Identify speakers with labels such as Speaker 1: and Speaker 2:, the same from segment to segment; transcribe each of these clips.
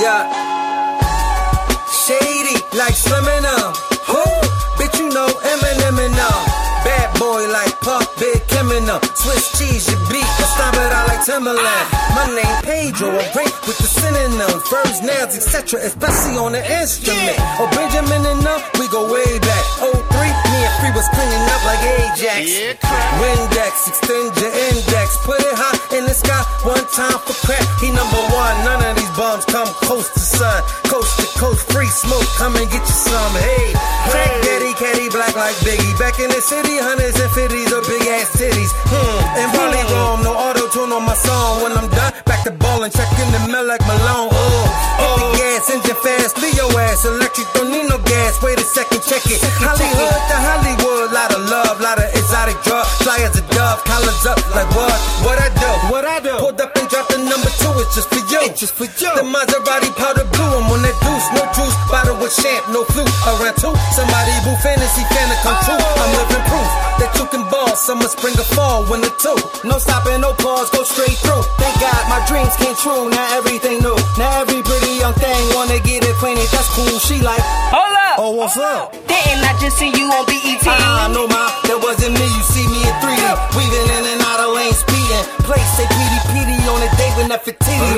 Speaker 1: Yeah. Shady, like Slim and um. Who? Bitch, you know Eminem and um. Bad boy like Puff, Big Kim and um. Swiss cheese, your beat, I stomp it out like Timberland. My name Pedro, I break with the synonyms, verbs, nails, etc., especially on the instrument. Oh, Benjamin and um, we go way back. Oh, three, me and Free was cleaning up like Ajax. Windex, extend your index, put it high in the sky, one time for crack. He number one, none of these bums come close to sun. Coast to coast, free smoke, come and get you some. Hey, crack daddy, caddy, black like Biggie. Back in the city, hundreds and fifties of big ass titties. Hmm, and Raleigh Rome, no auto tune on my song. When I'm done, back to ballin', check in the mail like Malone. Oh, hit the gas, engine fast, Leo ass, electric, don't need no gas. Wait a second, check it. Hollywood to Hollywood, lot of love, lot of exotic drugs. Fly as a dove, collars up like what? What I do? What I do? Pulled up and dropped the number two, it's just for you. It's just for you. The Maserati powder blue, I'm on that deuce, no juice, bottle with champ, no flute. Around two, somebody boo fantasy fan come true. Oh. I'm living proof that you can ball, summer, spring, or fall, when winter two. No stopping, no pause, go straight through. Thank God my dreams came true, now everything new. Now every pretty young thing wanna get acquainted, that's cool. She like,
Speaker 2: Hold up.
Speaker 1: Oh, what's up?
Speaker 2: Didn't I just see you on BET?
Speaker 1: Ah, no, ma, that wasn't me. You see me in 3D, weaving in and out of lanes, speeding. Place PD PD on a day when that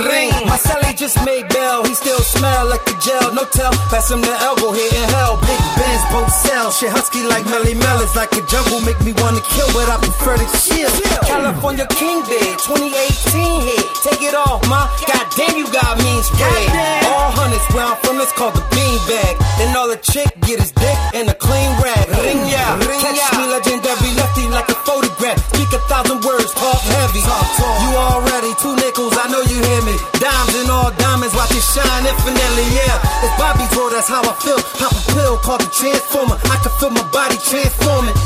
Speaker 1: ring. My celly just made bail, he still smell like the gel. No tell, pass him the elbow here in hell. Big Benz, both sell. Shit husky like Melle Mel. It's like a jungle, make me wanna kill, but I prefer to chill. California King bed, 2018 hit. Take it off, ma. Goddamn, you got mean spread. All hundreds where I'm from, it's called the bean bag. Then all the chick get his dick in a clean rag. Ring ya, ring ya. catch me legendary lefty like a photograph. Thousand words, talk heavy. You already two nickels, I know you hear me. Dimes and all diamonds, watch it shine infinitely. Yeah, it's Bobby's world, that's how I feel. Pop a pill called the transformer. I can feel my body transforming.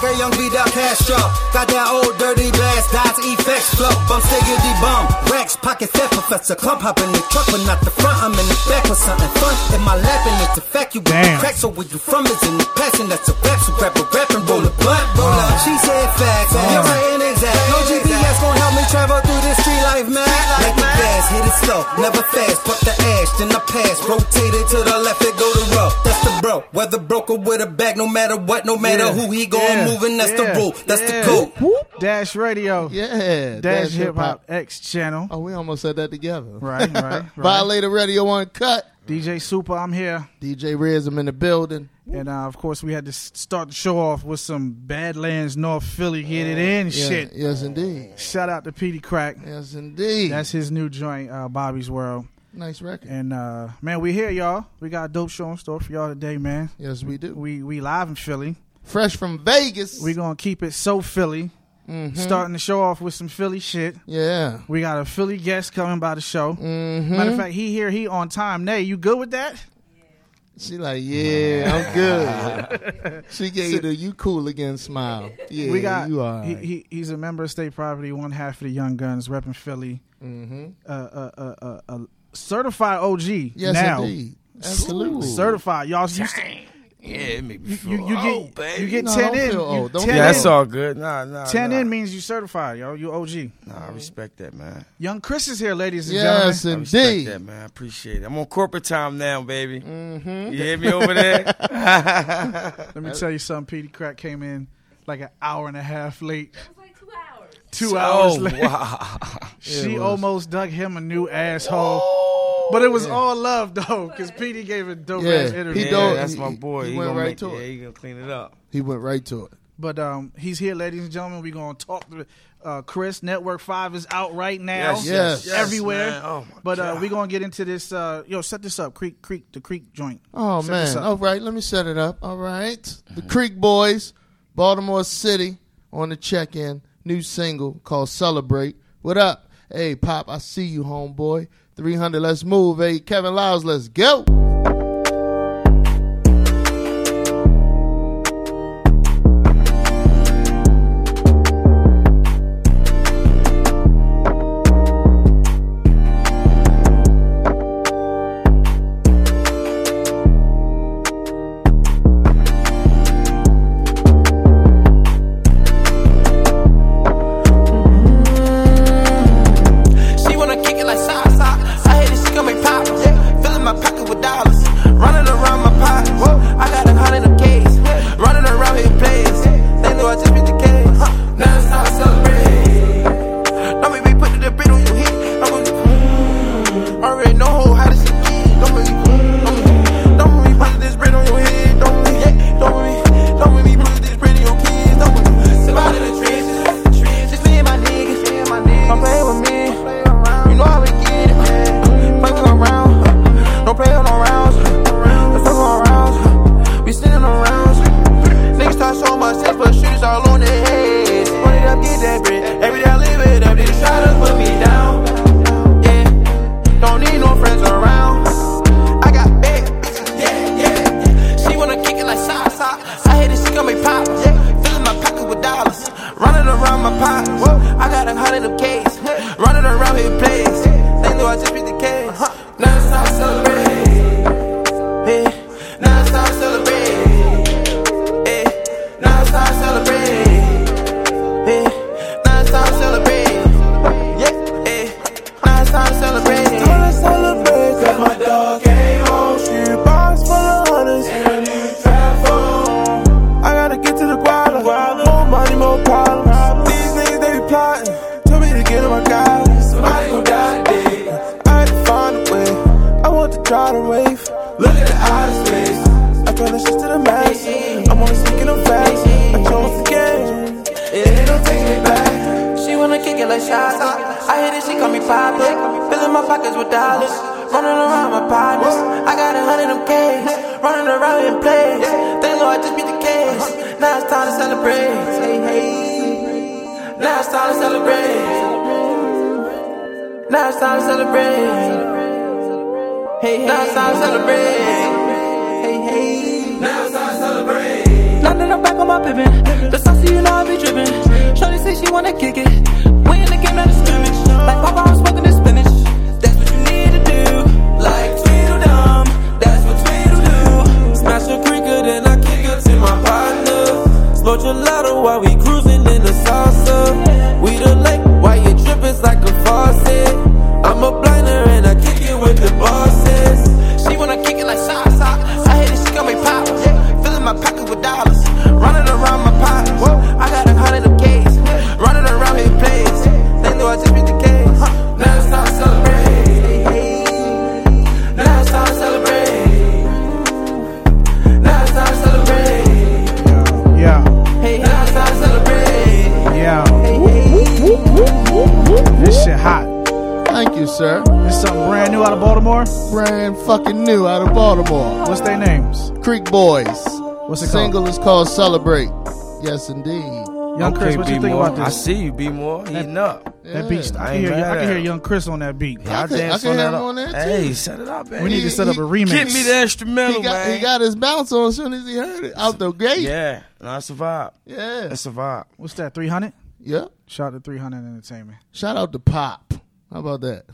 Speaker 1: I look like a young Castro. Got that old dirty blast, dots, effects, flow. Bum, stiggity bum. Rex, pocket theft, professor. Clump hop in the truck, but not the front. I'm in the back with something fun. In my lap, and it's a fact. You get crack, so where you from is in the past, and that's a rap. So grab a rap and roll a blunt. Roll up. She said facts. You're right and exact. No GPS gon' help me travel through this street life, man. Like the gas, hit it slow, never fast. Put the ash, then I pass. Rotate it to the left, it go to row. That's the bro. Whether broke or with a back, no matter what, no matter
Speaker 3: Yeah.
Speaker 1: who he going
Speaker 3: Yeah.
Speaker 1: Moving, that's
Speaker 3: Yeah.
Speaker 1: the rule. That's
Speaker 3: Yeah.
Speaker 1: the code.
Speaker 3: Dash Radio.
Speaker 4: Yeah,
Speaker 3: Dash Hip Hop X channel.
Speaker 4: Oh, we almost said that together.
Speaker 3: Right, right, right.
Speaker 4: Violator Radio Unkut.
Speaker 3: DJ Supa, I'm here.
Speaker 4: DJ Reddz, I'm in the building.
Speaker 3: And uh, of course, we had to start the show off with some Badlands North Philly Get It In
Speaker 4: Yeah,
Speaker 3: shit.
Speaker 4: Yes, indeed.
Speaker 3: Shout out to Petey Crack.
Speaker 4: Yes, indeed.
Speaker 3: That's his new joint, uh, Bobby's World.
Speaker 4: nice record.
Speaker 3: And uh, man, we here, y'all. We got a dope show in store for y'all today, man.
Speaker 4: yes, we do.
Speaker 3: We we live in Philly.
Speaker 4: Fresh from Vegas.
Speaker 3: We gonna keep it so Philly.
Speaker 4: Mhm.
Speaker 3: Starting the show off with some Philly shit.
Speaker 4: Yeah.
Speaker 3: We got a Philly guest coming by the show.
Speaker 4: Mm-hmm.
Speaker 3: Matter of fact, he here, he on time. Nay, you good with that?
Speaker 4: She like, yeah, I'm good. she gave you the you cool again smile. Yeah,
Speaker 3: we got
Speaker 4: you are.
Speaker 3: he, he he's a member of state property, one half of the Young Gunz, repping Philly.
Speaker 4: mm-hmm.
Speaker 3: Uh, uh, uh, uh, uh, certified OG
Speaker 4: Yes,
Speaker 3: now.
Speaker 4: indeed. Absolutely.
Speaker 3: Certified, y'all. You,
Speaker 5: Yeah, it make me
Speaker 3: you,
Speaker 5: feel
Speaker 3: you, you
Speaker 5: old,
Speaker 3: get
Speaker 5: baby.
Speaker 3: you get
Speaker 4: No,
Speaker 3: ten
Speaker 4: don't
Speaker 3: in.
Speaker 4: feel
Speaker 3: You-
Speaker 4: old. Don't
Speaker 3: 10
Speaker 4: feel
Speaker 5: yeah,
Speaker 3: in.
Speaker 5: that's all good. Nah, nah.
Speaker 3: Ten
Speaker 5: nah.
Speaker 3: in means you certified, yo. You OG.
Speaker 5: Nah, I respect that, man.
Speaker 3: Young Chris is here, ladies and
Speaker 4: Yes,
Speaker 3: gentlemen.
Speaker 5: I respect
Speaker 4: indeed.
Speaker 5: that, man. I appreciate it. I'm on corporate time now, baby.
Speaker 4: Mm-hmm.
Speaker 5: You hear me over there?
Speaker 3: Let me tell you something. Petey Crack came in like an hour and a half late.
Speaker 6: Like two hours.
Speaker 3: Two hours
Speaker 5: oh,
Speaker 3: late.
Speaker 5: wow.
Speaker 3: She almost dug him a new asshole. But it was all love though, because Petey gave a dope
Speaker 4: Yeah,
Speaker 3: ass
Speaker 4: he
Speaker 3: interview.
Speaker 5: Yeah,
Speaker 4: don't-
Speaker 5: that's
Speaker 4: he-
Speaker 5: my boy.
Speaker 4: he
Speaker 5: He,
Speaker 4: went
Speaker 5: gonna
Speaker 4: right
Speaker 5: make,
Speaker 4: to
Speaker 5: yeah,
Speaker 4: it.
Speaker 5: he gonna clean it up.
Speaker 4: He went right to it.
Speaker 3: But um, he's here, ladies and gentlemen. We're gonna talk to uh, Chris. Network Five is out right now.
Speaker 5: Yes,
Speaker 4: yes, yes,
Speaker 3: everywhere.
Speaker 5: man. Oh, my
Speaker 3: but uh, we're gonna get into this. Uh, yo, set this up. Creek, Creek, the Creek joint.
Speaker 4: Oh
Speaker 3: Set
Speaker 4: man! All right, let me set it up. All right, the Creek Boys, Baltimore City, on the check-in. New single called "Celebrate." What up? Hey, Pop, I see you, homeboy. Three hundred. Let's move. Hey, Kevin Liles, let's go. Called Celebrate. Yes, indeed.
Speaker 3: called? Young Chris, what you think
Speaker 5: B-More.
Speaker 3: about
Speaker 5: I see you, B more. Heating up.
Speaker 3: That beat, I
Speaker 5: I
Speaker 3: can hear, I can hear. Young Chris on that beat.
Speaker 5: Yeah, I,
Speaker 4: can- I can
Speaker 5: on
Speaker 4: hear
Speaker 5: that.
Speaker 4: him on that, too.
Speaker 5: hey, set it up, man.
Speaker 3: We need to set up a remix.
Speaker 5: Get me the instrumental,
Speaker 4: He got,
Speaker 5: man.
Speaker 4: he got his bounce on as soon as he heard it out the gate.
Speaker 5: yeah, no, it's a vibe.
Speaker 4: Yeah.
Speaker 5: It's a vibe.
Speaker 3: What's that? Three hundred.
Speaker 4: Yeah.
Speaker 3: Shout out to three hundred entertainment.
Speaker 4: Shout out to Pop. How about that?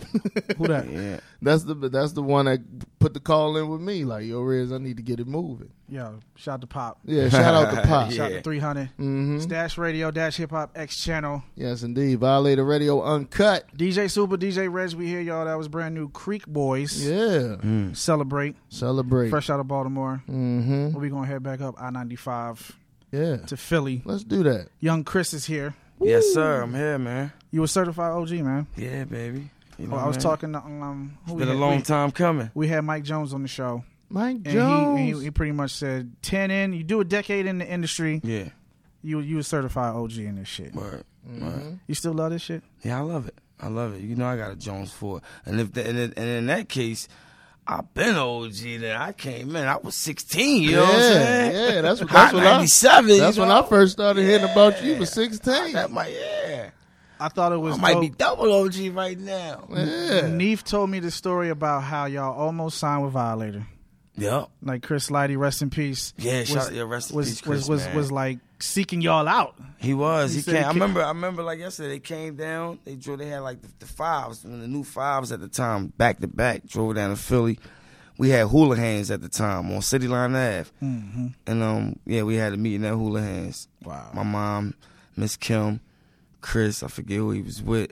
Speaker 3: Who that?
Speaker 5: Yeah.
Speaker 4: that's the that's the one that put the call in with me. Like, yo, Reddz, I need to get it moving.
Speaker 3: Yo, shout out to Pop.
Speaker 4: Yeah, shout out to Pop.
Speaker 3: Shout out to 300.
Speaker 4: Mm-hmm.
Speaker 3: Dash Radio, Dash Hip Hop X Channel.
Speaker 4: Yes, indeed. Violator Radio Unkut.
Speaker 3: DJ Supa, DJ Reddz, we here, y'all. That was brand new Creek Boys.
Speaker 4: Yeah.
Speaker 3: Celebrate.
Speaker 4: Celebrate.
Speaker 3: Fresh out of Baltimore.
Speaker 4: Mm-hmm.
Speaker 3: We'll be going to head back up I 95
Speaker 4: Yeah.
Speaker 3: to Philly.
Speaker 4: Let's do that.
Speaker 3: Young Chris is here.
Speaker 5: Yes, sir. I'm here, man.
Speaker 3: You a certified OG, man.
Speaker 5: Yeah, baby. You know,
Speaker 3: Oh, I was
Speaker 5: man.
Speaker 3: talking to, um, who
Speaker 5: It's
Speaker 3: we
Speaker 5: been a long
Speaker 3: we,
Speaker 5: time coming.
Speaker 3: We had Mike Jones on the show.
Speaker 4: Mike
Speaker 3: And
Speaker 4: Jones.
Speaker 3: he, he, he pretty much said 10 in, you do a decade in the industry,
Speaker 5: Yeah.
Speaker 3: you you a certified OG in this shit.
Speaker 5: Word.
Speaker 4: Mm-hmm.
Speaker 5: Word.
Speaker 3: You still love this shit?
Speaker 5: Yeah, I love it. I love it. You know, I got a Jones for it. And if the, and, in- and in that case, I've been OG. Then I came in. I was 16. You know what I'm
Speaker 4: Yeah,
Speaker 5: saying?
Speaker 4: yeah, that's what- that's what I-
Speaker 5: 97.
Speaker 4: That's
Speaker 5: you
Speaker 4: when? I first started hearing about you. You was 16.
Speaker 5: I, that might, yeah.
Speaker 3: I thought it was
Speaker 5: I might be double OG right now.
Speaker 4: Yeah.
Speaker 3: Neef told me the story about how y'all almost signed with Violator.
Speaker 5: Yep.
Speaker 3: Like Chris Lighty, rest in peace.
Speaker 5: Yeah,
Speaker 3: was,
Speaker 5: shout- yeah, rest in
Speaker 3: was,
Speaker 5: peace, Chris,
Speaker 3: was was
Speaker 5: man.
Speaker 3: was like seeking y'all out.
Speaker 5: He was.
Speaker 3: He
Speaker 5: He,
Speaker 3: said
Speaker 5: came. I remember. I remember. Like yesterday, they came down. They drove. They had like the, the fives, and the new fives at the time, back to back. Drove down to Philly. We had Houlihan's at the time on City Line Ave,
Speaker 3: Mm-hmm.
Speaker 5: and um, yeah, we had a meeting at Houlihan's.
Speaker 3: Wow.
Speaker 5: My mom, Miss Kim, Chris. I forget who he was with,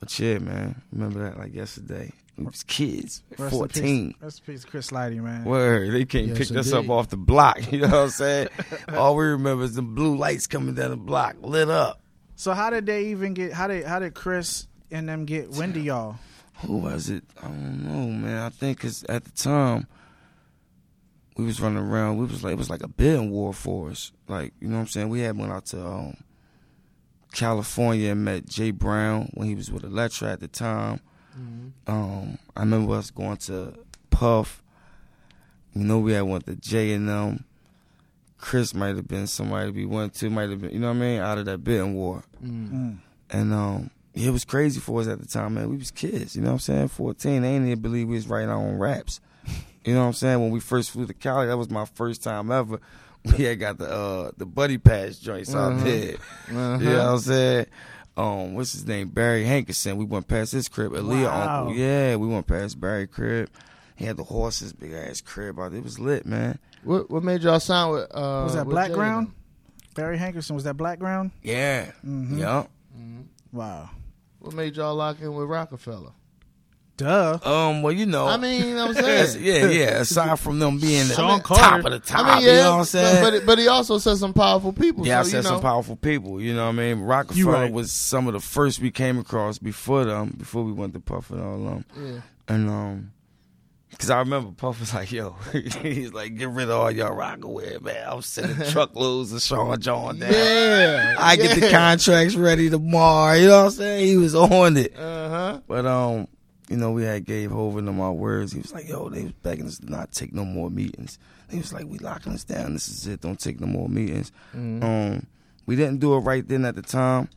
Speaker 5: but yeah, man, remember that like yesterday. We was kids,
Speaker 3: Rest
Speaker 5: fourteen.
Speaker 3: rest in peace, Chris Lighty, man.
Speaker 5: Word, they came
Speaker 4: Yes,
Speaker 5: picked us up off the block. You know what I'm saying? All we remember is the blue lights coming down the block, lit up.
Speaker 3: So how did they even get? How did how did Chris and them get wind of y'all?
Speaker 5: Who was it? I don't know, man. I think 'cause at the time we was running around. We was like it was like a bidding war for us. Like you know what I'm saying. We had went out to um, California and met Jay Brown when he was with Elektra at the time. Um, I remember us going to Puff. You know we had went to J and them. Chris might have been somebody we went to, might have been, you know what I mean, out of that bidding war.
Speaker 3: Mm.
Speaker 5: And um, it was crazy for us at the time, man. We was kids, you know what I'm saying? 14, they ain't even believe we was writing our own raps. You know what I'm saying? When we first flew to Cali, that was my first time ever. We had got the uh the buddy pass joints out
Speaker 4: Uh-huh.
Speaker 5: there. You know what I'm saying? Um, what's his name? Barry Hankerson. We went past his crib. Aaliyah
Speaker 3: Wow.
Speaker 5: uncle. Yeah, we went past Barry crib. He had the horses, big ass crib out there. It was lit, man.
Speaker 4: What what made y'all sign with? Uh,
Speaker 3: Was that
Speaker 4: with
Speaker 3: Black
Speaker 4: Jay
Speaker 3: Ground? Barry Hankerson was that Blackground?
Speaker 5: Yeah.
Speaker 3: Mm-hmm.
Speaker 5: Yup.
Speaker 3: Wow.
Speaker 4: What made y'all lock in with Rockefeller?
Speaker 3: Duh.
Speaker 5: Um, well, you know.
Speaker 4: I mean, I'm saying.
Speaker 5: yeah, yeah. Aside from them being the
Speaker 3: Sean
Speaker 5: top of the top,
Speaker 4: I mean, yeah,
Speaker 5: you know what I'm saying?
Speaker 4: But, but, he also said some powerful people.
Speaker 5: yeah, I said
Speaker 4: know,
Speaker 5: some powerful people. You know what I mean? Rockefeller
Speaker 3: right.
Speaker 5: was some of the first we came across before them, before we went to Puff and all them.
Speaker 4: Yeah.
Speaker 5: And um, cause I remember Puff was like, "Yo," he's like, "Get rid of all y'all Rocawear, man." I'm sending truckloads of Sean John down.
Speaker 4: Yeah.
Speaker 5: I get the contracts ready tomorrow. You know what I'm saying? He was on it.
Speaker 4: Uh huh.
Speaker 5: But um, you know, we had gave Hove and them our words. He was like, "Yo, they was begging us to not take no more meetings." He was like, "We locking us down. This is it. Don't take no more meetings." Um, we didn't do it right then at the time.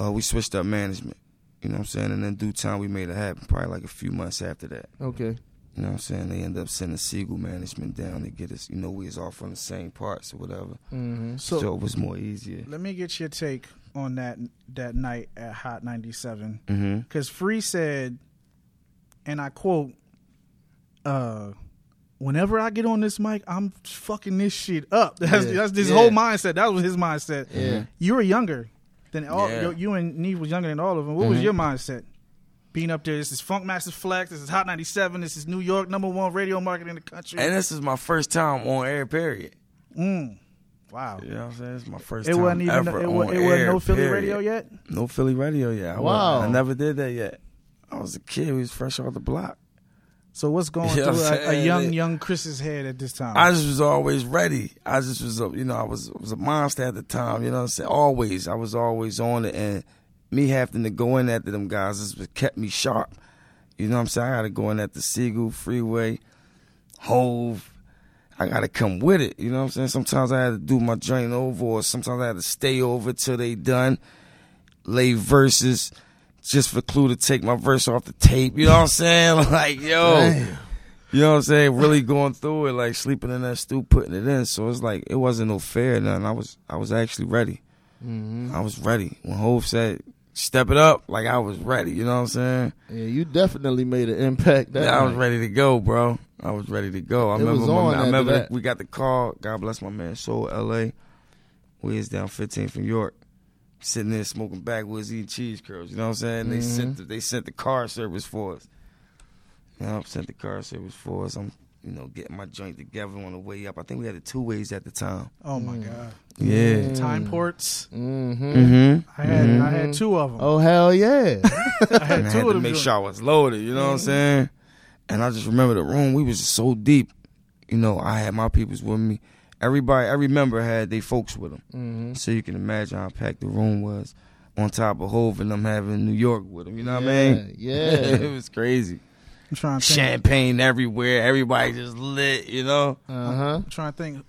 Speaker 5: Uh, we switched up management. You know what I'm saying? And in due time, we made it happen. Probably like a few months after that.
Speaker 4: Okay.
Speaker 5: You know what I'm saying? They ended up sending Sigel management down to get us. You know, we was all from the same parts or whatever.
Speaker 4: Mm-hmm.
Speaker 5: So,
Speaker 3: So
Speaker 5: it was more easier.
Speaker 3: let me get your take on that that night at Hot 97.
Speaker 5: Mm-hmm.
Speaker 3: Because Free said, and I quote, uh, whenever I get on this mic, I'm fucking this shit up. That's,
Speaker 4: Yeah.
Speaker 3: that's his
Speaker 4: Yeah.
Speaker 3: whole mindset. That was his mindset.
Speaker 4: Yeah.
Speaker 3: You were younger than all. You, and Neef was younger than all of them. What was
Speaker 5: Mhm.
Speaker 3: your mindset? Being up there, this is Funkmaster Flex. This is Hot 97. This is New York number one radio market in the country.
Speaker 5: And this is my first time on air, period.
Speaker 3: mm. Wow.
Speaker 5: You know what I'm saying? It's my first
Speaker 3: It
Speaker 5: time
Speaker 3: wasn't even.
Speaker 5: ever
Speaker 3: It,
Speaker 5: on
Speaker 3: it wasn't
Speaker 5: air,
Speaker 3: no Philly
Speaker 5: period.
Speaker 3: radio yet.
Speaker 5: No Philly radio yet. I
Speaker 4: Wow.
Speaker 5: wasn't- I never did that yet. I was a kid. We was fresh off the block.
Speaker 3: So what's going
Speaker 5: You know
Speaker 3: through a, a young young Chris's head at this time?
Speaker 5: I just was always ready. I just was, a, you know, I was was a monster at the time. You know what I'm saying? Always, I was always on it, and me having to go in after them guys is what kept me sharp. You know what I'm saying? I got to go in at the Sigel Freeway, Hove. I got to come with it. You know what I'm saying? Sometimes I had to do my joint over, or sometimes I had to stay over till they done. Lay verses just for Clue to take my verse off the tape. You know what I'm saying? Like, yo.
Speaker 4: Damn.
Speaker 5: You know what I'm saying? Really going through it, like sleeping in that stew, putting it in. So it's like it wasn't no fair, nothing. I was I was actually ready.
Speaker 4: Mm-hmm.
Speaker 5: I was ready. When Hove said, step it up, like I was ready. You know what I'm saying?
Speaker 4: Yeah, you definitely made an impact. That
Speaker 5: I was ready to go, bro. I was ready to go. I
Speaker 4: It
Speaker 5: remember
Speaker 4: was
Speaker 5: my- I remember
Speaker 4: that.
Speaker 5: we got the call. God bless my man, Soul LA. We is down 15 from York. Sitting there smoking backwoods, eating cheese curls. You know what I'm saying? They
Speaker 4: Mhm.
Speaker 5: sent the, they sent the car service for us. Know, sent the car service for us. I'm you know getting my joint together on the way up. I think we had the two ways at the time.
Speaker 3: oh my god.
Speaker 5: Yeah.
Speaker 3: Timeports.
Speaker 4: Mm-hmm.
Speaker 5: Mm-hmm.
Speaker 3: I had I
Speaker 5: Mhm.
Speaker 3: had two of them.
Speaker 4: Oh hell yeah!
Speaker 3: I had
Speaker 5: and I
Speaker 3: two
Speaker 5: had
Speaker 3: of
Speaker 5: to
Speaker 3: them.
Speaker 5: make sure I was loaded. You know what I'm saying? And I just remember the room. We was just so deep. You know, I had my peoples with me. Everybody, every member had their folks with them.
Speaker 4: mm-hmm.
Speaker 5: So you can imagine how packed the room was. On top of Hove and them having New York with them. You know what I mean?
Speaker 4: Yeah.
Speaker 5: it was crazy.
Speaker 3: I'm trying to think.
Speaker 5: Champagne everywhere. Everybody just lit. You know?
Speaker 4: Uh huh.
Speaker 3: I'm trying to think.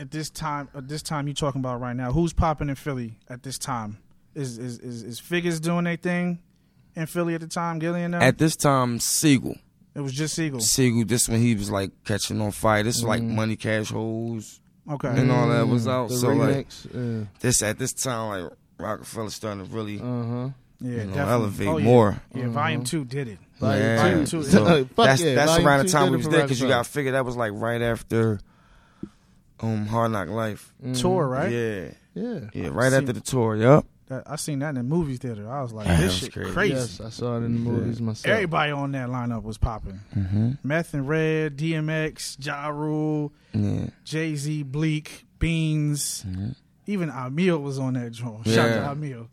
Speaker 3: At this time, at this time you talking about right now, who's popping in Philly at this time? Is is is, is Figures doing their thing in Philly at the time? Gillian, now?
Speaker 5: At this time, Sigel.
Speaker 3: it was just Sigel.
Speaker 5: Sigel, this when he was like catching on fire. This was like
Speaker 4: Mhm.
Speaker 5: Money Cash Hoes.
Speaker 3: Okay,
Speaker 5: And all that was out,
Speaker 4: The
Speaker 5: so, like,
Speaker 4: remix.
Speaker 5: This at this time, like Rockefeller starting to really
Speaker 4: uh huh.
Speaker 3: Yeah,
Speaker 5: you know, elevate
Speaker 3: Oh, yeah.
Speaker 5: more.
Speaker 3: Yeah,
Speaker 4: Mhm.
Speaker 3: Volume Two did it.
Speaker 4: Volume
Speaker 5: Yeah.
Speaker 3: Volume two.
Speaker 5: So
Speaker 4: Fuck
Speaker 5: that's
Speaker 4: yeah,
Speaker 5: that's
Speaker 4: Volume
Speaker 5: around the time
Speaker 4: did
Speaker 5: we
Speaker 4: it
Speaker 5: was there because you got to figure that was like right after um Hard Knock Life.
Speaker 4: Mhm.
Speaker 3: Tour, right?
Speaker 5: Yeah,
Speaker 4: Yeah.
Speaker 5: yeah, right after the tour. Yep.
Speaker 3: That, I seen that in the movie theater. I was like, this
Speaker 5: was
Speaker 3: shit
Speaker 5: crazy.
Speaker 3: crazy.
Speaker 4: Yes, I saw it in the movies myself.
Speaker 3: Everybody on that lineup was popping.
Speaker 5: Mm-hmm.
Speaker 3: Meth and Red, DMX, Ja Rule,
Speaker 5: Yeah.
Speaker 3: Jay Z, Bleek, Beans.
Speaker 5: Mhm.
Speaker 3: Even Amil was on that joint. Shout out to Amil.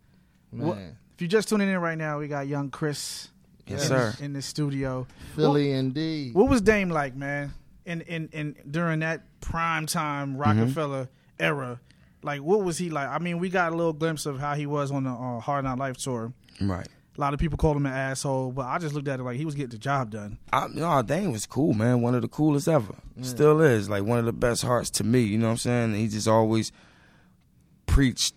Speaker 4: Man.
Speaker 3: If you're just tuning in right now, we got young Chris
Speaker 5: Yes,
Speaker 3: in,
Speaker 5: sir.
Speaker 3: in the studio.
Speaker 4: Philly indeed.
Speaker 3: What was Dame like, man? In in in during that prime time Rockefeller era, like what was he like? I mean, we got a little glimpse of how he was on the uh, Hard Knock Life tour,
Speaker 5: Right.
Speaker 3: A lot of people called him an asshole, but I just looked at it like he was getting the job done.
Speaker 5: I, no, Dame was cool, man. One of the coolest ever. Still is. Like one of the best hearts to me. You know what I'm saying? He just always preached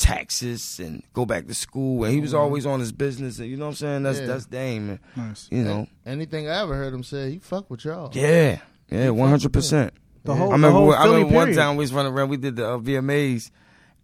Speaker 5: taxes and go back to school. And he was always on his business. And you know what I'm saying? That's
Speaker 4: Yeah.
Speaker 5: that's Dame, man.
Speaker 3: Nice.
Speaker 5: You know?
Speaker 4: Anything I ever heard him say, he fuck with y'all.
Speaker 5: Yeah. Yeah, 100%.
Speaker 3: The whole,
Speaker 5: I remember,
Speaker 3: whole
Speaker 5: I remember one time we was running around. We did the uh, VMAs,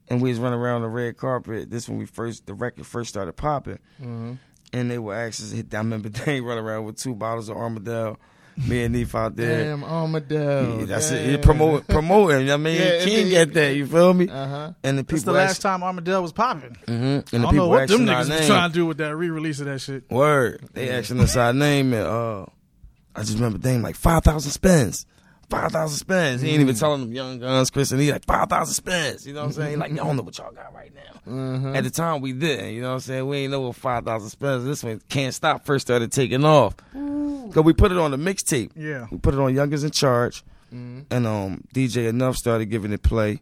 Speaker 5: and we was running around the red carpet. This when we first the record first started popping,
Speaker 3: Mm-hmm.
Speaker 5: and they were actually. I remember they running around with two bottles of Armadale. Me and Neef out there.
Speaker 4: Damn, Armadale.
Speaker 5: Yeah, that's it.
Speaker 4: Damn.
Speaker 5: He promote promoting. I mean,
Speaker 4: Yeah,
Speaker 5: you can't get that. You feel me?
Speaker 4: Uh huh.
Speaker 5: And the
Speaker 3: This
Speaker 5: people.
Speaker 3: the last time Armadale was popping.
Speaker 5: Mm-hmm. And
Speaker 3: I
Speaker 5: the
Speaker 3: don't know
Speaker 5: people
Speaker 3: what them niggas was
Speaker 5: name.
Speaker 3: trying to do with that re-release of that shit.
Speaker 5: Word. They asking us our name and uh I just remember Dame like five thousand spins. Five thousand spins. He ain't even mm. telling them Young Gunz, Chris, and he like five thousand spins. You know what I'm saying? He like, mm-hmm. y'all know what y'all got right now. Mm-hmm. At the time we didn't, you know what I'm saying? We ain't know what five thousand spins. This one can't stop first started taking off. Cause we put it on the mixtape.
Speaker 3: Yeah.
Speaker 5: We put it on Youngers in Charge. Mm-hmm. And um DJ Enuff started giving it play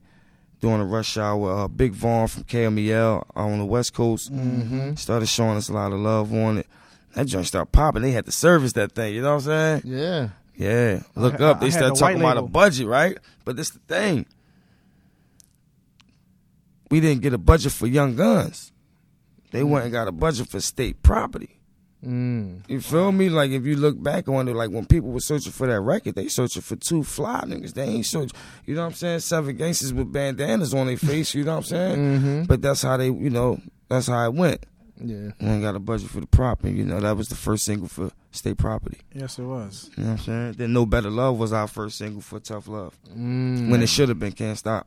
Speaker 5: during the rush hour. Uh, Big Von from KMEL on the West Coast started showing us a lot of love on it. That joint started popping. They had to service that thing. You know what I'm saying?
Speaker 4: Yeah.
Speaker 5: Yeah. Look
Speaker 3: I-
Speaker 5: up. They
Speaker 3: had
Speaker 5: started talking about a budget, right? But this the thing. We didn't get a budget for Young Gunz. They went and got a budget for state property.
Speaker 4: Mm.
Speaker 5: You feel me? Like if you look back on it, like when people were searching for that record, they searching for two fly niggas. They ain't search. You know what I'm saying? Seven gangsters with bandanas on their face. You know what I'm saying?
Speaker 4: Mm-hmm.
Speaker 5: But that's how they. You know, that's how it went.
Speaker 4: Yeah.
Speaker 5: We ain't got a budget for the prop, and you know that was the first single for state property.
Speaker 3: Yes, it was.
Speaker 5: You know what I'm saying? Then No Better Love was our first single for Tough Love.
Speaker 4: Mm.
Speaker 5: When it should have been Can't Stop.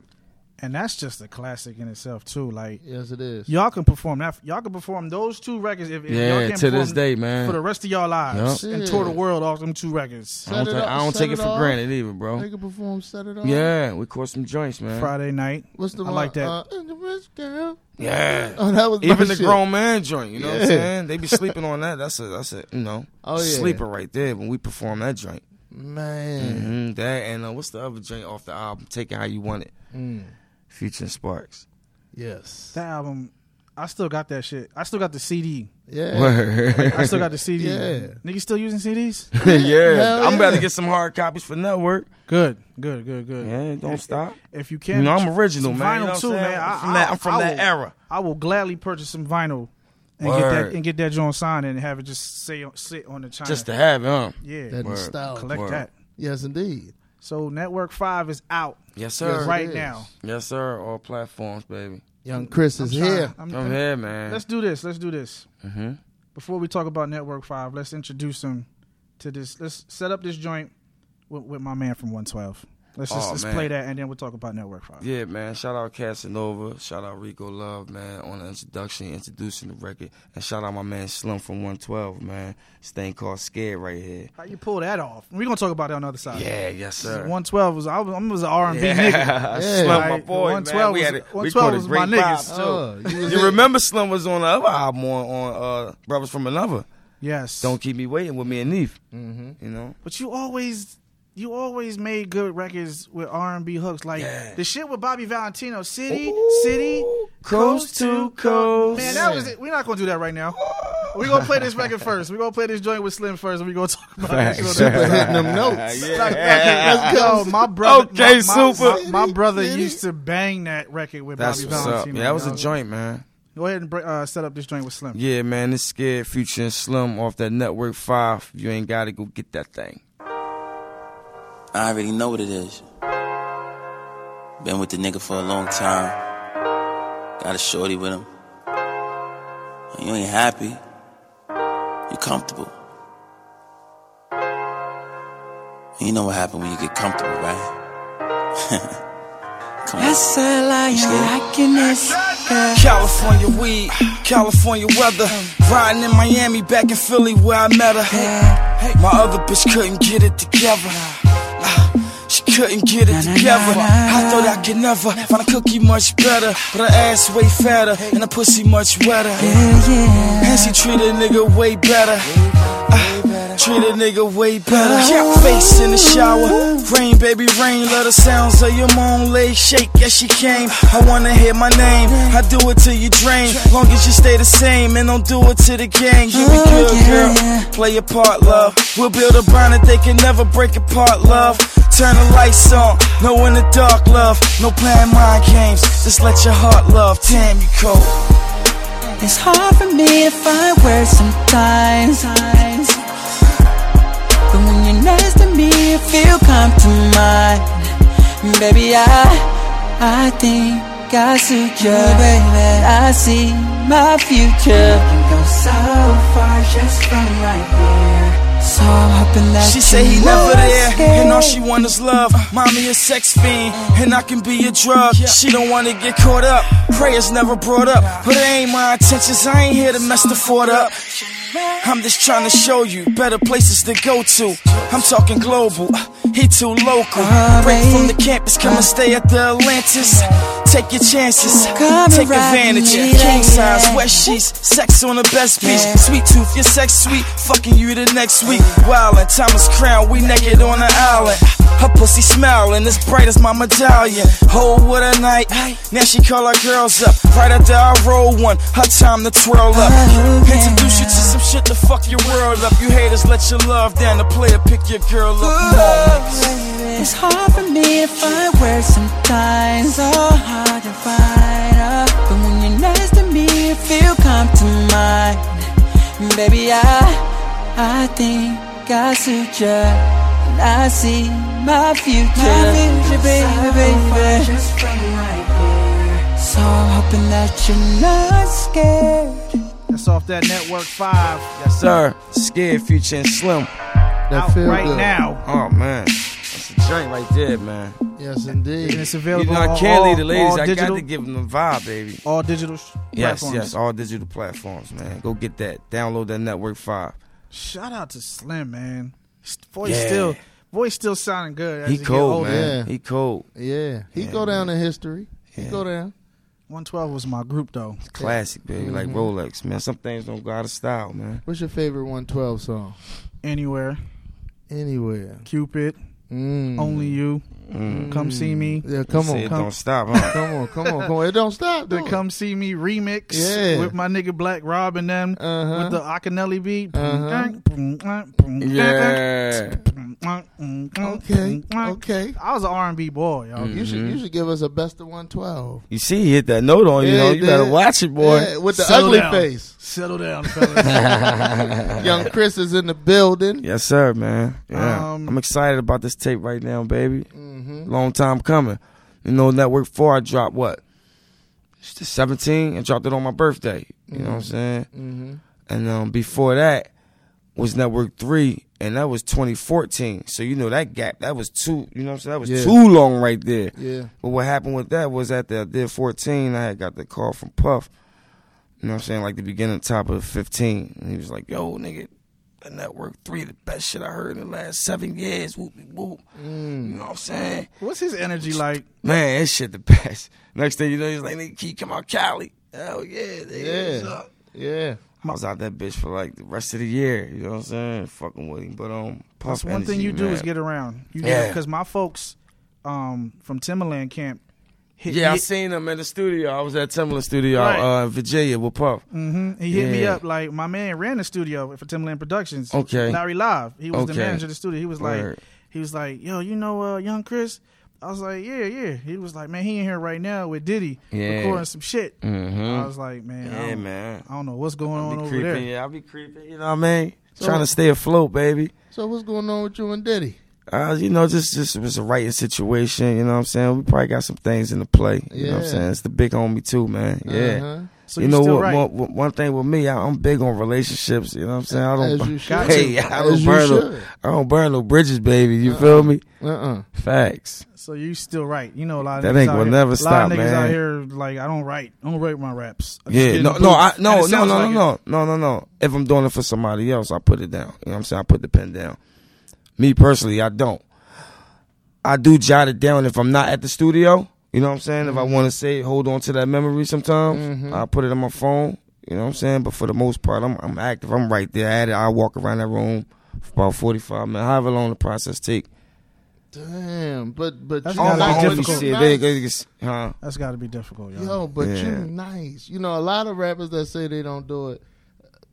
Speaker 3: And that's just a classic in itself too. Like
Speaker 4: Yes, it is.
Speaker 3: y'all can perform that. Y'all can perform those two records. If, if y'all
Speaker 5: Yeah,
Speaker 3: can
Speaker 5: to this day, man.
Speaker 3: for the rest of y'all lives
Speaker 4: Yup.
Speaker 3: and tour the world off them two records.
Speaker 5: I don't,
Speaker 4: Set it
Speaker 5: take,
Speaker 4: up-
Speaker 5: I don't
Speaker 4: set
Speaker 5: take it,
Speaker 4: it
Speaker 5: for
Speaker 4: off.
Speaker 5: granted either, bro.
Speaker 4: They can perform, set it up.
Speaker 5: Yeah, we caught some joints, man.
Speaker 3: Friday night.
Speaker 4: What's the
Speaker 3: I
Speaker 4: one?
Speaker 3: like that.
Speaker 4: Uh, the rich girl.
Speaker 5: Yeah.
Speaker 4: Oh, that was
Speaker 5: Even the
Speaker 4: shit.
Speaker 5: grown man joint, you know what I'm saying? They be sleeping on that. That's a that's a you know
Speaker 4: Oh, yeah.
Speaker 5: sleeper right there when we perform that joint.
Speaker 4: Man.
Speaker 5: hmm That and uh, what's the other joint off the album? Take it how you want it,
Speaker 4: Mm.
Speaker 5: Featuring Sparks.
Speaker 4: Yes.
Speaker 3: That album, I still got that shit. I still got the CD.
Speaker 4: Yeah.
Speaker 5: Word.
Speaker 3: I still got the CD.
Speaker 4: Yeah.
Speaker 3: Niggas still using CDs?
Speaker 5: yeah,
Speaker 4: Hell
Speaker 5: I'm about to get some hard copies for network.
Speaker 3: Good, good, good, good.
Speaker 5: Yeah, don't
Speaker 3: If-
Speaker 5: stop.
Speaker 3: If you can,
Speaker 5: You know, I'm original,
Speaker 3: some
Speaker 5: man.
Speaker 3: Vinyl
Speaker 5: You know
Speaker 3: too,
Speaker 5: I'm saying?
Speaker 3: man.
Speaker 5: I'm
Speaker 3: I,
Speaker 5: from that-
Speaker 3: I-
Speaker 5: I'm from
Speaker 3: I
Speaker 5: that era.
Speaker 3: I will gladly purchase some vinyl and get that and get that joint signed and have it just say sit on the China.
Speaker 5: Just to have it, huh?
Speaker 3: yeah,
Speaker 4: That
Speaker 5: Word.
Speaker 4: nostalgia.
Speaker 3: collect
Speaker 5: Word.
Speaker 3: that.
Speaker 4: Yes, indeed.
Speaker 3: So Network Five is out
Speaker 5: Yes, sir.
Speaker 4: Yes,
Speaker 3: right
Speaker 4: is.
Speaker 3: now.
Speaker 5: Yes, sir. All platforms, baby.
Speaker 4: Young Chris is
Speaker 3: I'm
Speaker 4: here.
Speaker 3: I'm-
Speaker 5: I'm here, man.
Speaker 3: Let's do this. Let's do this.
Speaker 5: hmm
Speaker 3: Before we talk about Network Five, let's introduce him to this. Let's set up this joint with, with my man from 112. Let's just
Speaker 5: Oh,
Speaker 3: let's
Speaker 5: man.
Speaker 3: play that and then we'll talk about Network Five.
Speaker 5: Yeah, man. Shout out Casanova. Shout out Rico Love, man, on the introduction, introducing the record. And shout out my man Slim from 112, man. This thing called Scared right here.
Speaker 3: How you pull that off? We're gonna talk about that on the other side.
Speaker 5: Yeah, yes, sir.
Speaker 3: 112 was I was, I was an R&B
Speaker 5: yeah.
Speaker 3: nigga.
Speaker 5: Slim, my
Speaker 3: Like,
Speaker 5: boy,
Speaker 3: 112
Speaker 5: man. We
Speaker 3: was-
Speaker 5: had it. We
Speaker 3: 112
Speaker 5: caught
Speaker 3: was
Speaker 5: great
Speaker 3: my niggas.
Speaker 5: too.
Speaker 4: Oh, you,
Speaker 5: You remember Slim was on the other album on, on uh, Brothers from Another.
Speaker 3: Yes.
Speaker 5: Don't keep me waiting with me and Neef.
Speaker 4: Mhm.
Speaker 5: You know.
Speaker 3: But you always you always made good records with R and B hooks. Like
Speaker 5: Yeah.
Speaker 3: the shit with Bobby Valentino, City,
Speaker 5: Ooh.
Speaker 3: City,
Speaker 5: Coast to coast.
Speaker 3: Man, that was it. We're not gonna do that right now. We're gonna play this record first. We're gonna play this joint with Slim first, and we're gonna talk about that shit. on the
Speaker 4: Super
Speaker 3: other side.
Speaker 4: hitting them notes.
Speaker 5: Yeah.
Speaker 3: Like, okay, let's go. My brother,
Speaker 5: Okay,
Speaker 3: my, my-
Speaker 5: super.
Speaker 3: My, my brother
Speaker 4: City.
Speaker 3: used to bang that record with
Speaker 5: That's
Speaker 3: Bobby. Valentino.
Speaker 5: Yeah, that was a joint, man.
Speaker 3: Go ahead and br- uh, set up this joint with Slim.
Speaker 5: Yeah, man, this scared future and Slim off that Network Five. You ain't got to go get that thing.
Speaker 7: I already know what it is. Been with the nigga for a long time. Got a shorty with him. And you ain't happy. You comfortable. And you know what happened when you get comfortable, right? Come on. You scared?
Speaker 8: California weed, California weather. Riding in Miami, back in Philly where I met her. My other bitch couldn't get it together. Ah, She couldn't get it together. I thought I could never find a cookie much better, but her ass way fatter and her pussy much wetter. And she treat a nigga way better. Ah, treat a nigga way better. Yeah, Face in the shower, rain, baby, rain. Let the sounds of your moan leg shake as she came. I wanna hear my name, I do it till you drain. Long as you stay the same and don't do it to the gang. You be good, girl. Play your part, love. We'll build a bond that they can never break apart, love. Turn the lights on, no in the dark, love. No playing mind games, just let your heart love. Damn, you cold.
Speaker 9: It's hard for me to find words sometimes. But when you're next to me, you feel come to mind. Baby, I, I think I see you, baby. I see my future. You go so far just from right here. So I'm hoping that
Speaker 8: She say he never there, and all she want is love. Mommy a sex fiend, and I can be a drug. She don't wanna get caught up. Prayers never brought up, but it ain't my intentions. I ain't here to mess the fort up. I'm just trying to show you better places to go to. I'm talking global, uh, he too local. Break from the campus, come and stay at the Atlantis. Take your chances, take advantage. King size, wet sheets, sex on the best beach. Sweet tooth, your sex sweet, fucking you the next week. Wildin', Thomas Crown, we naked on the island. Her pussy smiling, as bright as my medallion. Oh, what a night. Now she call her girls up. Right after I roll one, her time to twirl up. Introduce you to some shit to fuck your world up. You haters let your love down. The player pick your girl up. Come on.
Speaker 9: It's hard for me to find words sometimes. It's so hard to find. Uh, but when you're next to me, you feel come to mind. Baby, I, I think I suit you. And I see my future. My future, baby, baby. Just from right here. So I'm hoping that you're not scared.
Speaker 3: That's off that Network 5
Speaker 5: Yes, sir. Scared Future and Slim.
Speaker 4: That
Speaker 3: out
Speaker 4: feel
Speaker 3: right
Speaker 4: good.
Speaker 3: now.
Speaker 5: Oh, man. That's a joint right there, man.
Speaker 4: Yes,
Speaker 3: And
Speaker 4: indeed.
Speaker 3: it's
Speaker 5: You
Speaker 3: available
Speaker 5: know, I can't
Speaker 3: all,
Speaker 5: leave the ladies.
Speaker 3: all
Speaker 5: I
Speaker 3: digital,
Speaker 5: got to give them the vibe, baby.
Speaker 3: all digital sh-
Speaker 5: Yes,
Speaker 3: platforms.
Speaker 5: yes, all digital platforms, man. Go get that. Download that Network 5.
Speaker 3: Shout out to Slim, man. Voice
Speaker 5: Yeah.
Speaker 3: still, voice still sounding good. As
Speaker 5: He
Speaker 3: he,
Speaker 5: cold, man.
Speaker 4: Yeah.
Speaker 5: He cold.
Speaker 4: Yeah, he
Speaker 5: Yeah,
Speaker 4: go down in history. He
Speaker 5: Yeah.
Speaker 4: go down.
Speaker 3: 112 was my group though.
Speaker 5: Classic, baby. Like
Speaker 4: Mhm.
Speaker 5: Rolex, man. Some things don't go out of style, man.
Speaker 4: What's your favorite 112 song?
Speaker 3: Anywhere,
Speaker 4: Anywhere.
Speaker 3: Cupid,
Speaker 4: Mm.
Speaker 3: Only You,
Speaker 5: Mm.
Speaker 3: Come See Me,
Speaker 4: Yeah, come
Speaker 5: Say
Speaker 4: on,
Speaker 5: it
Speaker 4: come,
Speaker 5: don't stop, huh?
Speaker 4: come on, come on, come on. It don't stop.
Speaker 3: the. Come See Me remix
Speaker 4: Yeah.
Speaker 3: with my nigga Black Rob and them
Speaker 4: Uh-huh.
Speaker 3: with the Akinelli beat.
Speaker 4: Uh-huh.
Speaker 5: Yeah.
Speaker 4: Okay, okay.
Speaker 3: I was an R&B boy, y'all.
Speaker 4: You should you should give us a best of 112.
Speaker 5: You see, he hit that note on you.
Speaker 4: Yeah,
Speaker 5: know, you better
Speaker 4: did.
Speaker 5: watch it, boy.
Speaker 4: Yeah, with the
Speaker 3: Settle
Speaker 4: ugly
Speaker 3: down.
Speaker 4: face.
Speaker 3: Settle down, fellas.
Speaker 4: Young Chris is in the building.
Speaker 5: Yes, sir, man. Yeah.
Speaker 3: Um,
Speaker 5: I'm excited about this tape right now, baby.
Speaker 4: Mm-hmm.
Speaker 5: Long time coming. You know, Network 4, I dropped what? It's the 17. I dropped it on my birthday. You know what I'm saying?
Speaker 4: Mm-hmm.
Speaker 5: And um, before that was Network 3, and that was 2014. So, you know, that gap, that was too, you know what I'm saying? That was
Speaker 4: Yeah.
Speaker 5: too long right there.
Speaker 4: Yeah.
Speaker 5: But what happened with that was at the I did 14, I had got the call from Puff. You know what I'm saying? Like the beginning, top of 15. And he was like, yo, nigga, the Network 3, the best shit I heard in the last seven years. Whoop, whoop. You know what I'm saying?
Speaker 3: What's his energy like?
Speaker 5: Man, that shit the best. Next thing you know, he's like, nigga, keep come out Cali. Hell yeah, nigga.
Speaker 4: Yeah.
Speaker 5: up?
Speaker 4: Yeah.
Speaker 5: I was out that bitch for like the rest of the year. You know what I'm saying? Fucking with him. But um,
Speaker 3: That's one thing
Speaker 5: energy,
Speaker 3: you do is get around. You
Speaker 5: Yeah.
Speaker 3: because my folks um, from Timbaland camp hit
Speaker 5: Yeah, I seen him in the studio. I was at Timbaland Studio
Speaker 3: Right.
Speaker 5: uh, in Virginia with Puff.
Speaker 3: hmm He hit me up like my man ran the studio for Timbaland Productions.
Speaker 5: Okay.
Speaker 3: Larry Live. He was the manager of the studio. He was like,
Speaker 5: Word.
Speaker 3: he was like, yo, you know, uh, young Chris. I was like, yeah, yeah. He was like, man, he in here right now with Diddy
Speaker 5: Yeah.
Speaker 3: recording some shit.
Speaker 5: Mm-hmm.
Speaker 3: I was like, man, I
Speaker 5: Yeah,
Speaker 3: don't,
Speaker 5: man.
Speaker 3: I don't know what's going
Speaker 5: I
Speaker 3: on
Speaker 5: be
Speaker 3: over
Speaker 5: creeping,
Speaker 3: there.
Speaker 5: yeah. I be creeping, you know what I mean?
Speaker 4: So-
Speaker 5: Trying to stay afloat, baby.
Speaker 4: So what's going on with you and Diddy?
Speaker 5: Uh, you know, just just it was a writing situation, you know what I'm saying? We probably got some things in the play. You know what I'm saying? It's the big homie too, man. Yeah.
Speaker 4: Uh-huh.
Speaker 3: So
Speaker 5: you know what,
Speaker 3: right.
Speaker 5: one, one- thing with me, I, I'm big on relationships. You know what I'm saying? I don't.
Speaker 4: As you should.
Speaker 5: Hey, I don't
Speaker 4: As
Speaker 5: burn no. I don't burn no bridges, baby. You feel me?
Speaker 4: Uh-uh.
Speaker 5: Facts.
Speaker 3: So you still right. You know a lot of
Speaker 5: That
Speaker 3: niggas
Speaker 5: ain't gonna
Speaker 3: here,
Speaker 5: never
Speaker 3: a lot
Speaker 5: stop,
Speaker 3: of niggas
Speaker 5: man.
Speaker 3: out here like I don't write. I don't write my raps. I
Speaker 5: Yeah, no, no, I, no, no, no,
Speaker 3: like it.
Speaker 5: no, no, no, no. If I'm doing it for somebody else, I put it down. You know what I'm saying? I put the pen down. Me personally, I don't. I do jot it down if I'm not at the studio. You know what I'm saying? If I mm-hmm. want to say, hold on to that memory sometimes, mm-hmm. I put it on my phone. You know what I'm saying? But for the most part, I'm I'm active. I'm right there at it. I walk around that room, for about forty five minutes, however long the process take.
Speaker 4: Damn, but but
Speaker 3: That's
Speaker 4: you
Speaker 3: gotta
Speaker 5: All
Speaker 3: be
Speaker 5: my
Speaker 4: nice,
Speaker 5: homies
Speaker 3: difficult.
Speaker 4: but you
Speaker 5: they, they, huh?
Speaker 3: That's got to be difficult, yo.
Speaker 4: Yo, but
Speaker 5: Yeah.
Speaker 4: you nice. You know, a lot of rappers that say they don't do it,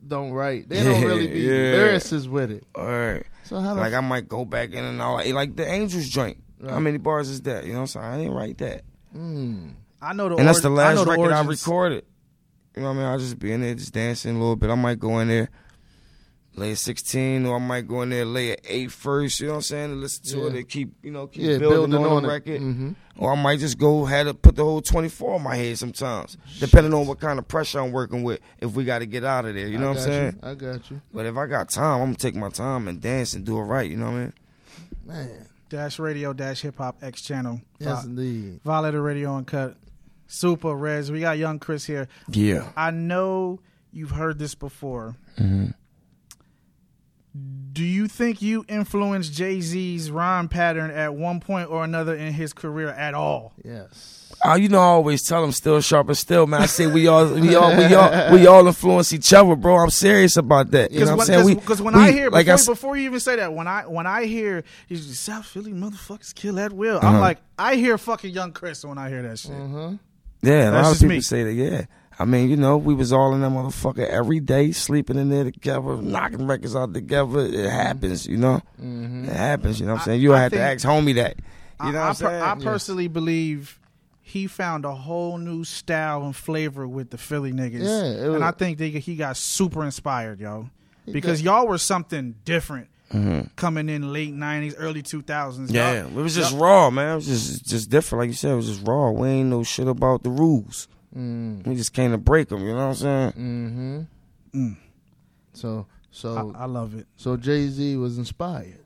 Speaker 4: don't write. They don't really be
Speaker 5: yeah.
Speaker 4: lyricists with it.
Speaker 5: All right.
Speaker 4: So how
Speaker 5: Like I might go back in and all, like the Angels joint. How many bars is that? You know what I'm saying? I didn't write that.
Speaker 4: Mm.
Speaker 3: I know the
Speaker 5: and that's the
Speaker 3: ori- I
Speaker 5: last
Speaker 3: the
Speaker 5: record I recorded. You know what I mean? I'll just be in there just dancing a little bit. I might go in there, lay a 16, or I might go in there, lay an 8 first, you know what I'm saying? And listen to
Speaker 4: Yeah.
Speaker 5: it and keep, you know, keep
Speaker 4: Yeah,
Speaker 5: building,
Speaker 4: building
Speaker 5: on,
Speaker 4: on
Speaker 5: the
Speaker 4: it.
Speaker 5: record.
Speaker 4: Mhm.
Speaker 5: Or I might just go had to put the whole 24 in my head sometimes, depending on what kind of pressure I'm working with, if we got to get out of there, you know what I'm saying?
Speaker 4: You. I got you,
Speaker 5: But if I got time, I'm going to take my time and dance and do it right, you know what I mean?
Speaker 4: man.
Speaker 3: Dash Radio Dash Hip Hop X channel.
Speaker 4: Yes,
Speaker 3: Vi-
Speaker 4: indeed.
Speaker 3: Violator Radio Unkut. Supa Reddz. We got young Chris here.
Speaker 5: Yeah.
Speaker 3: I know you've heard this before.
Speaker 5: Mm-hmm.
Speaker 3: Do you think you influenced Jay Z's rhyme pattern at one point or another in his career at all?
Speaker 4: Yes.
Speaker 5: Oh, you know, I always tell him still sharp and still, man. I say we all, we all, we all, we all influence each other, bro. I'm serious about that. You know what I'm saying?
Speaker 3: Because when
Speaker 5: we-
Speaker 3: I hear
Speaker 5: like
Speaker 3: before,
Speaker 5: I s-
Speaker 3: before you even say that, when I when I hear he's just, South Philly motherfuckers kill at will,
Speaker 5: Uh-huh.
Speaker 3: I'm like I hear fucking young Chris when I hear that shit.
Speaker 4: Mm-hmm.
Speaker 5: yeah, a
Speaker 3: That's
Speaker 5: lot of people
Speaker 3: me.
Speaker 5: say that. Yeah, I mean, you know, we was all in that motherfucker every day, sleeping in there together, knocking records out together. It happens, you know. It happens. You know what I'm saying? You
Speaker 3: I
Speaker 5: had to ask homie that. You know
Speaker 3: I,
Speaker 5: what I'm
Speaker 3: I,
Speaker 5: saying?
Speaker 3: I personally believe he found a whole new style and flavor with the Philly niggas.
Speaker 4: Yeah, was-
Speaker 3: and I think they, he got super inspired, yo, because y'all were something different coming in late '90s, early 2000s.
Speaker 5: Mm-hmm. Yeah,
Speaker 3: Y'all-
Speaker 5: it was just
Speaker 3: y'all-
Speaker 5: raw, man. It was just just different, like you said. It was just raw. We ain't know shit about the rules.
Speaker 4: Mm.
Speaker 5: We just came to break them. You know what I'm saying?
Speaker 4: Mm-hmm.
Speaker 3: Mm.
Speaker 4: So so
Speaker 3: I, I love it.
Speaker 4: so Jay Z was inspired.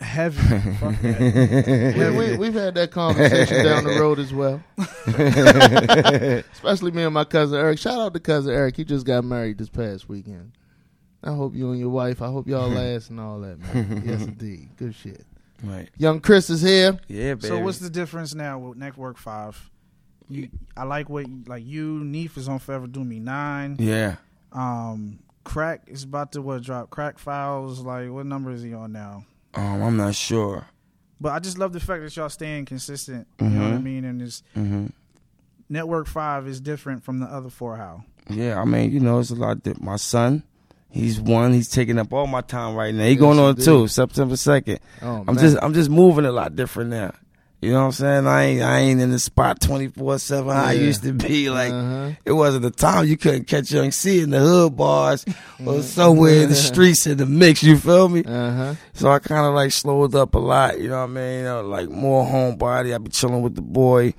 Speaker 3: Heavy. Fuck that.
Speaker 4: we, we, we've had that conversation down the road as well. Especially me and my cousin Eric. Shout out to cousin Eric. He just got married this past weekend. I hope you and your wife. I hope y'all last and all that, man. yes, indeed. Good shit.
Speaker 5: Right.
Speaker 4: Young Chris is here.
Speaker 5: Yeah, baby.
Speaker 3: So what's the difference now with Network Five? You, I like what like you. Neef is on Forever Do Me Nine.
Speaker 5: Yeah.
Speaker 3: Um, Crack is about to what drop? Crack Files. Like what number is he on now?
Speaker 5: Um, I'm not sure.
Speaker 3: But I just love the fact that y'all staying consistent. You know what I
Speaker 5: Mhm.
Speaker 3: mean? And this
Speaker 5: hmm
Speaker 3: Network Five is different from the other four. How?
Speaker 5: Yeah, I mean, you know, it's a lot. Di- my son, he's one. He's taking up all my time right now. He going on
Speaker 4: indeed.
Speaker 5: too, September second.
Speaker 4: Oh,
Speaker 5: I'm
Speaker 4: man.
Speaker 5: just, I'm just moving a lot different now. You know what I'm saying? I ain't, I ain't in the spot 24 seven. How I
Speaker 4: Yeah.
Speaker 5: used to be. Like
Speaker 4: Uh-huh.
Speaker 5: it wasn't the time you couldn't catch young C in the hood bars or somewhere in the streets in the mix. You feel me?
Speaker 4: Uh-huh.
Speaker 5: So I kind of like slowed up a lot, you know what I mean? You know, like more homebody. I be chilling with the boy,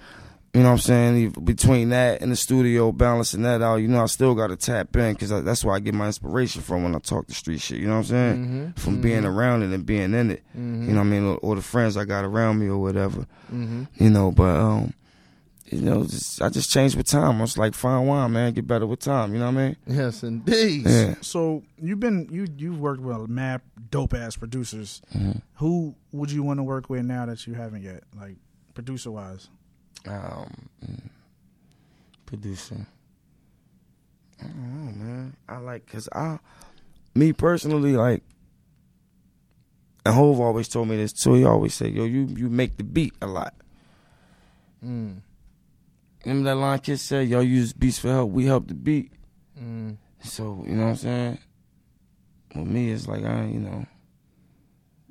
Speaker 5: you know what I'm saying? Between that and the studio, balancing that out, you know, I still got to tap in because that's where I get my inspiration from when I talk the street shit, you know what I'm saying?
Speaker 4: Mhm.
Speaker 5: From being around it and being in it, you know what I mean? Or, or the friends I got around me or whatever,
Speaker 4: Mm-hmm.
Speaker 5: you know, but, um, you know, just, I just changed with time. I was like fine wine, man. Get better with time. You know what I mean?
Speaker 4: Yes, indeed.
Speaker 5: Yeah.
Speaker 3: So you've been you you've worked with mad dope ass producers.
Speaker 5: Mm-hmm.
Speaker 3: Who would you want to work with now that you haven't yet? Like producer wise.
Speaker 5: Um, producer. I don't know, man. I like cause I, me personally, like, and Hove always told me this too. He always said, "Yo, you you make the beat a lot."
Speaker 4: Mm.
Speaker 5: Remember that line Kid said, "Y'all use beats for help. We help the beat."
Speaker 4: Mm.
Speaker 5: So you know what I'm saying. With me, it's like I, you know,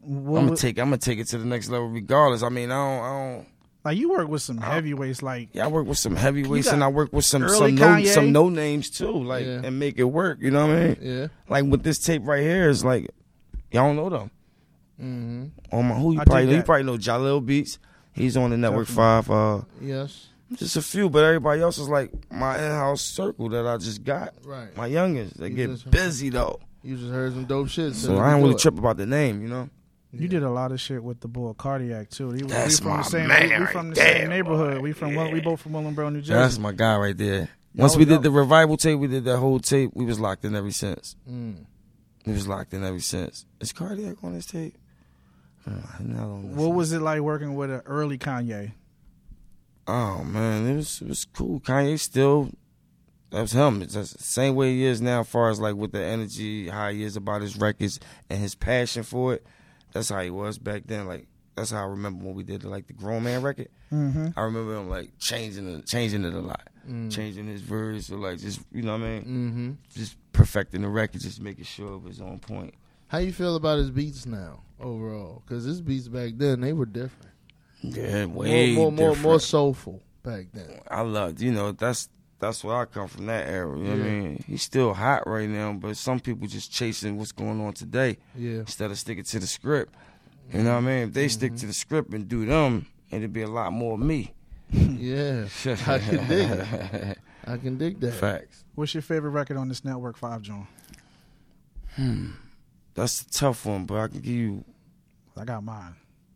Speaker 3: What
Speaker 5: I'm gonna take, I'm gonna take it to the next level, regardless. I mean, I don't, I don't.
Speaker 3: Like you work with some heavyweights like
Speaker 5: Yeah, I work with some heavyweights and I work with some some no,
Speaker 3: Kanye?
Speaker 5: some no names too, like
Speaker 4: Yeah.
Speaker 5: and make it work. You know what I mean?
Speaker 4: Yeah.
Speaker 5: Like with this tape right here, is like y'all don't know them.
Speaker 4: Mm-hmm.
Speaker 5: On my who you
Speaker 3: I
Speaker 5: probably know, you
Speaker 3: that.
Speaker 5: probably know Jalil Beats. He's on the Network Five. Uh,
Speaker 4: Yes.
Speaker 5: just a few, but everybody else is like my in-house circle that I just got.
Speaker 4: Right.
Speaker 5: My youngest, they
Speaker 4: You
Speaker 5: get
Speaker 4: just-
Speaker 5: busy though,
Speaker 4: You just heard some dope shit.
Speaker 5: so I don't really trip about the name. You know?
Speaker 3: You did a lot of shit with the boy Cardiac too. He,
Speaker 5: That's
Speaker 3: we from
Speaker 5: my
Speaker 3: the same
Speaker 5: man
Speaker 3: we, we
Speaker 5: right
Speaker 3: from the
Speaker 5: there,
Speaker 3: same neighborhood.
Speaker 5: boy.
Speaker 3: We from Wil- we both from Willingboro, New Jersey.
Speaker 5: That's my guy right there. Once
Speaker 3: Yo,
Speaker 5: we
Speaker 3: yo.
Speaker 5: did the revival tape, we did that whole tape. We was locked in ever since.
Speaker 4: Mm.
Speaker 5: We was locked in ever since. Is cardiac on this tape? Uh, no,
Speaker 3: what was it like working with an early Kanye?
Speaker 5: Oh man, it was it was cool. Kanye still
Speaker 10: That was him. It's the same way he is now, as far as like with the energy, how he is about his records and his passion for it. That's how he was back then. Like that's how I remember when we did the, like the Grown Man record.
Speaker 3: Mm-hmm.
Speaker 10: I remember him like changing it, changing it a lot,
Speaker 4: Mm.
Speaker 10: changing his verse or like just you know what I mean,
Speaker 4: Mm-hmm.
Speaker 10: just perfecting the record, just making sure it was on point.
Speaker 4: How you feel about his beats now overall? Because his beats back then they were different.
Speaker 10: Yeah, way
Speaker 4: more, more, more, more soulful back then.
Speaker 10: I loved you know that's that's where I come from that era. You know what I mean? He's still hot right now, but some people just chasing what's going on today
Speaker 4: Yeah.
Speaker 10: instead of sticking to the script. You know what I mean? If they stick
Speaker 4: Mm-hmm.
Speaker 10: to the script and do them, it'd be a lot more of me.
Speaker 4: Yeah. I can dig it. I can dig that.
Speaker 10: Facts.
Speaker 3: What's your favorite record on this network five, John?
Speaker 10: Hmm. That's a tough one, but I can give you.
Speaker 3: I got mine.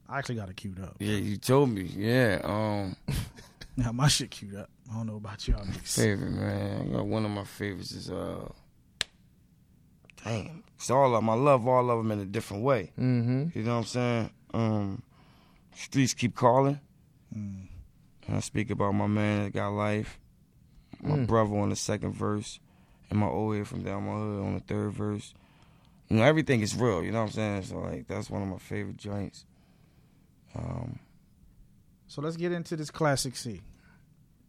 Speaker 3: I actually got it queued up.
Speaker 10: Yeah, you told me. Yeah. Um.
Speaker 3: Now my shit queued up. I don't know about y'all niggas.
Speaker 10: favorite man. I got one of my favorites is uh. Damn. It's all of them. I love all of them in a different way.
Speaker 4: Mm-hmm.
Speaker 10: You know what I'm saying? Um, streets keep calling.
Speaker 3: Mm.
Speaker 10: I speak about my man that got life, my
Speaker 4: Mm.
Speaker 10: brother on the second verse, and my old head from down my hood on the third verse. You know, everything is real. You know what I'm saying? So like, that's one of my favorite joints. Um,
Speaker 3: So let's get into this classic C.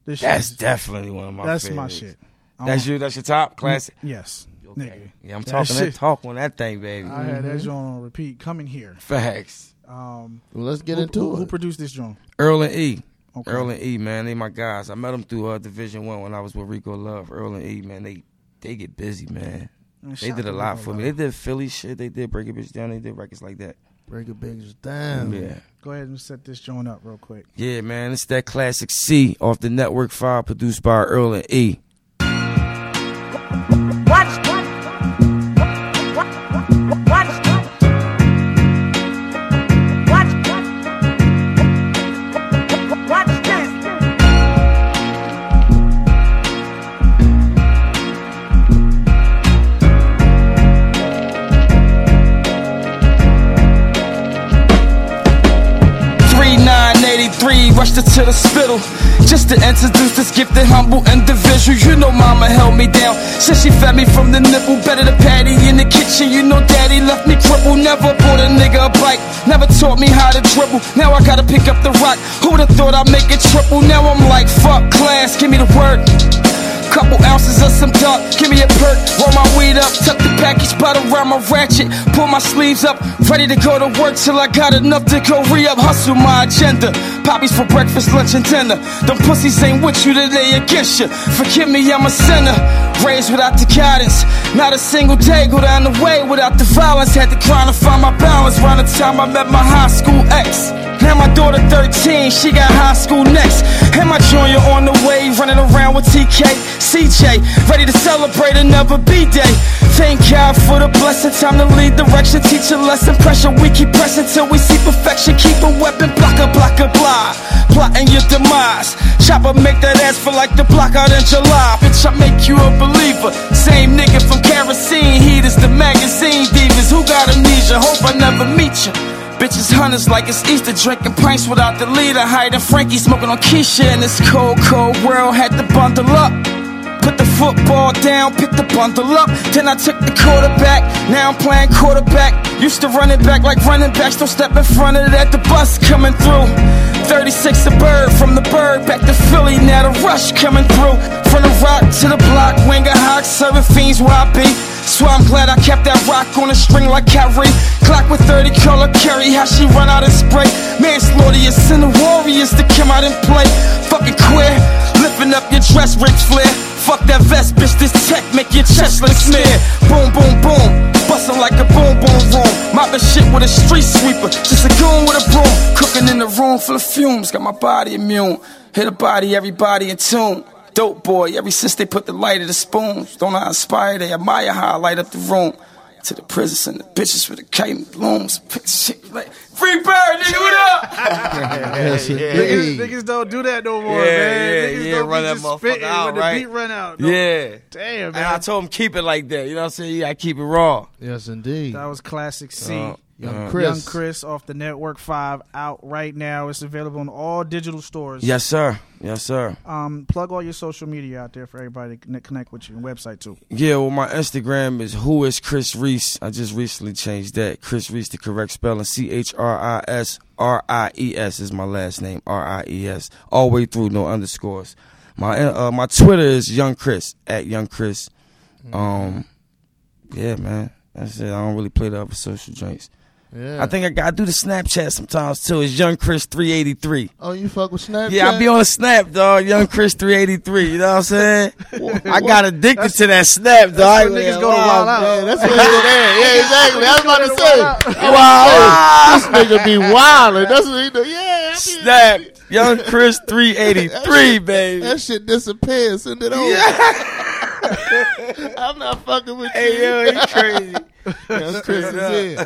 Speaker 3: This
Speaker 10: that's
Speaker 3: is-
Speaker 10: definitely one of my.
Speaker 3: That's
Speaker 10: favorites.
Speaker 3: my shit. I
Speaker 10: That's
Speaker 3: want-
Speaker 10: you. That's your top classic.
Speaker 3: Yes, nigga.
Speaker 10: Yeah, I'm
Speaker 3: That
Speaker 10: talking that
Speaker 3: shit-
Speaker 10: talk on that thing, baby.
Speaker 3: I had
Speaker 4: Mm-hmm.
Speaker 3: that joint on repeat. Coming here.
Speaker 10: Facts.
Speaker 3: Um,
Speaker 4: Well, let's get
Speaker 3: who,
Speaker 4: into
Speaker 3: who,
Speaker 4: it.
Speaker 3: Who produced this joint?
Speaker 10: Earl and E.
Speaker 3: Okay.
Speaker 10: Earl and E, man, they my guys. I met them through uh, Division One when I was with Rico Love. Earl and E, man, they they get busy, man.
Speaker 3: Man,
Speaker 10: They did a lot for me. They did Philly shit. They did Break a Bitch Down. They did records like that.
Speaker 4: Break a bitch down.
Speaker 10: Yeah.
Speaker 3: Go ahead and set this joint up real quick.
Speaker 10: Yeah, man. It's that classic C off the Network 5 produced by Earl and E.
Speaker 11: Watch,
Speaker 5: to the spittle. Just to introduce this gifted, humble individual. You know, mama held me down. Said she fed me from the nipple. Better the patty in the kitchen. You know, daddy left me crippled. Never bought a nigga a bike. Never taught me how to dribble. Now I gotta pick up the rock. Who'da thought I'd make it triple? Now I'm like, fuck class, give me the word. Couple ounces of some dark, give me a perk. Roll my weed up, tuck the package bottle around my ratchet. Pull my sleeves up, ready to go to work till I got enough to go re up. Hustle my agenda. Poppies for breakfast, lunch, and dinner. Them pussies ain't with you today against you. Forgive me, I'm a sinner. Raised without the guidance. Not a single day go down the way without the violence. Had to grind to find my balance. Round the time I met my high school ex. Now my daughter 13, she got high school next. And my junior on the way, running around with TK, CJ, ready to celebrate another B-day. Thank God for the blessing, time to lead direction, teach a lesson, pressure we keep pressing till we see perfection. Keep a weapon, blocker, blocker, blah, plotting your demise. Chopper make that ass feel like the block out in July. Bitch, I make you a believer. Same nigga from kerosene heat is the magazine divas. Who got amnesia? Hope I never meet you. Bitches hunters like it's Easter, drinking pints without the leader. Hiding Frankie, smoking on Keisha in this cold, cold world. Had to bundle up. Put the football down, pick the bundle up. Then I took the quarterback. Now I'm playing quarterback. Used to run it back like running backs. Don't step in front of that. The bus coming through. 36 a bird from the bird back to Philly. Now the rush coming through. From the rock to the block, winger hawk, serving fiends where I be. So I'm glad I kept that rock on a string like Kyrie. Clock with 30 color carry, how she run out and spray. Manslaughter, you send the warriors to come out and play. Fucking queer, lifting up your dress, Ric Flair. Fuck that vest, bitch, this tech make your chest look smear. Boom, boom, boom, bustin' like a boom, boom, room. Mopping shit with a street sweeper, just a goon with a broom. Cooking in the room full of fumes, got my body immune. Hit a body, everybody in tune. Dope boy, ever since they put the light in the spoons. Don't I inspire, they admire how I light up the room. To the prison, send the bitches with the kite and blooms. Shit like Free bird, nigga, what up?
Speaker 4: Yes,
Speaker 3: Niggas,
Speaker 4: indeed.
Speaker 3: niggas don't do that no more,
Speaker 5: Yeah,
Speaker 3: man.
Speaker 5: yeah,
Speaker 3: niggas
Speaker 5: yeah,
Speaker 3: don't
Speaker 5: run
Speaker 3: be
Speaker 5: that
Speaker 3: just
Speaker 5: motherfucker
Speaker 3: spitting
Speaker 5: out,
Speaker 3: when
Speaker 5: right?
Speaker 3: the beat run out. No.
Speaker 5: Yeah.
Speaker 3: Damn,
Speaker 5: And I told him keep it like that. You know what I'm saying? You gotta keep it raw.
Speaker 4: Yes, indeed.
Speaker 3: That was classic C.
Speaker 5: Uh,
Speaker 4: Young
Speaker 5: uh,
Speaker 4: Chris.
Speaker 3: Young Chris off the Network Five out right now. It's available in all digital stores.
Speaker 5: Yes, sir. Yes, sir.
Speaker 3: Um, plug all your social media out there for everybody to connect- with you and website too.
Speaker 5: Yeah, well, my Instagram is who is Chris Ries. I just recently changed that. Chris Ries, the correct spelling. C H R I S R I E S is my last name. R I E S. All the way through, no underscores. My uh, my Twitter is Young Chris at Young Chris. Um, yeah, man. That's it. I don't really play the other social joints.
Speaker 4: Yeah.
Speaker 5: I think I gotta do the Snapchat sometimes too. It's Young Chris three eighty three.
Speaker 4: Oh, you fuck with Snapchat?
Speaker 5: Yeah, I be on snap, dog. Young Chris 383. You know what I'm saying? I got addicted to that snap, dog.
Speaker 3: where niggas go to wild out.
Speaker 4: Yeah, that's what it is. Yeah, exactly. I was about to say.
Speaker 5: Wow.
Speaker 4: This nigga be wildin'. That's what he do. Yeah, I
Speaker 5: Snap. Young Chris 383, baby.
Speaker 4: That shit disappears. Send it over. I'm not fucking with you.
Speaker 5: Hey, yo, he crazy.
Speaker 4: That's Chris is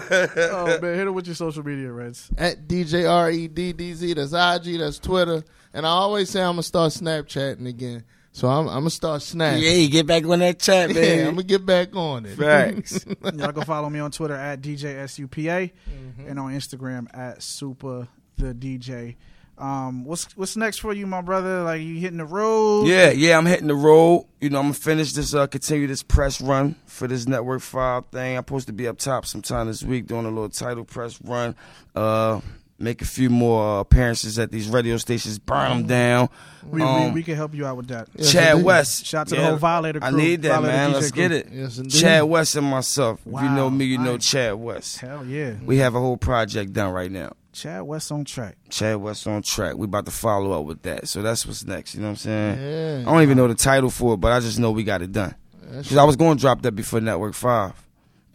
Speaker 3: oh man, hit it with your social media, Reddz.
Speaker 4: At DJ R E D D Z. That's IG. That's Twitter. And I always say I'm gonna start Snapchatting again. So I'm, I'm gonna start Snap.
Speaker 5: Yeah, you get back on that chat,
Speaker 4: Yeah. I'm gonna get back on it.
Speaker 5: Facts.
Speaker 3: Y'all go follow me on Twitter at DJSUPA
Speaker 5: Mm-hmm.
Speaker 3: and on Instagram at Supa the DJ. Um, what's what's next for you, my brother? Like you hitting the road?
Speaker 5: Yeah, yeah, I'm hitting the road. You know, I'm gonna finish this, uh, continue this press run for this network five thing. I'm supposed to be up top sometime this week doing a little title press run. Uh, make a few more uh, appearances at these radio stations, burn them down.
Speaker 3: We,
Speaker 5: Um,
Speaker 3: we, we can help you out with that.
Speaker 4: Yes,
Speaker 5: Chad
Speaker 4: indeed.
Speaker 5: West.
Speaker 3: Shout out to the whole Violator crew.
Speaker 5: I
Speaker 3: crew,
Speaker 5: need that,
Speaker 3: Violator
Speaker 5: man.
Speaker 3: DJ
Speaker 5: Let's
Speaker 3: crew.
Speaker 5: get it.
Speaker 4: Yes, indeed.
Speaker 5: Chad West and myself. If you know me, you know
Speaker 3: nice.
Speaker 5: Chad West.
Speaker 3: Hell yeah,
Speaker 5: We have a whole project done right now.
Speaker 3: Chad West on track.
Speaker 5: Chad West on track. We about to follow up with that. So that's what's next. You know what I'm saying?
Speaker 4: Yeah.
Speaker 5: I don't even know the title for it, but I just know we got it done. Because I was going to drop that before Network 5.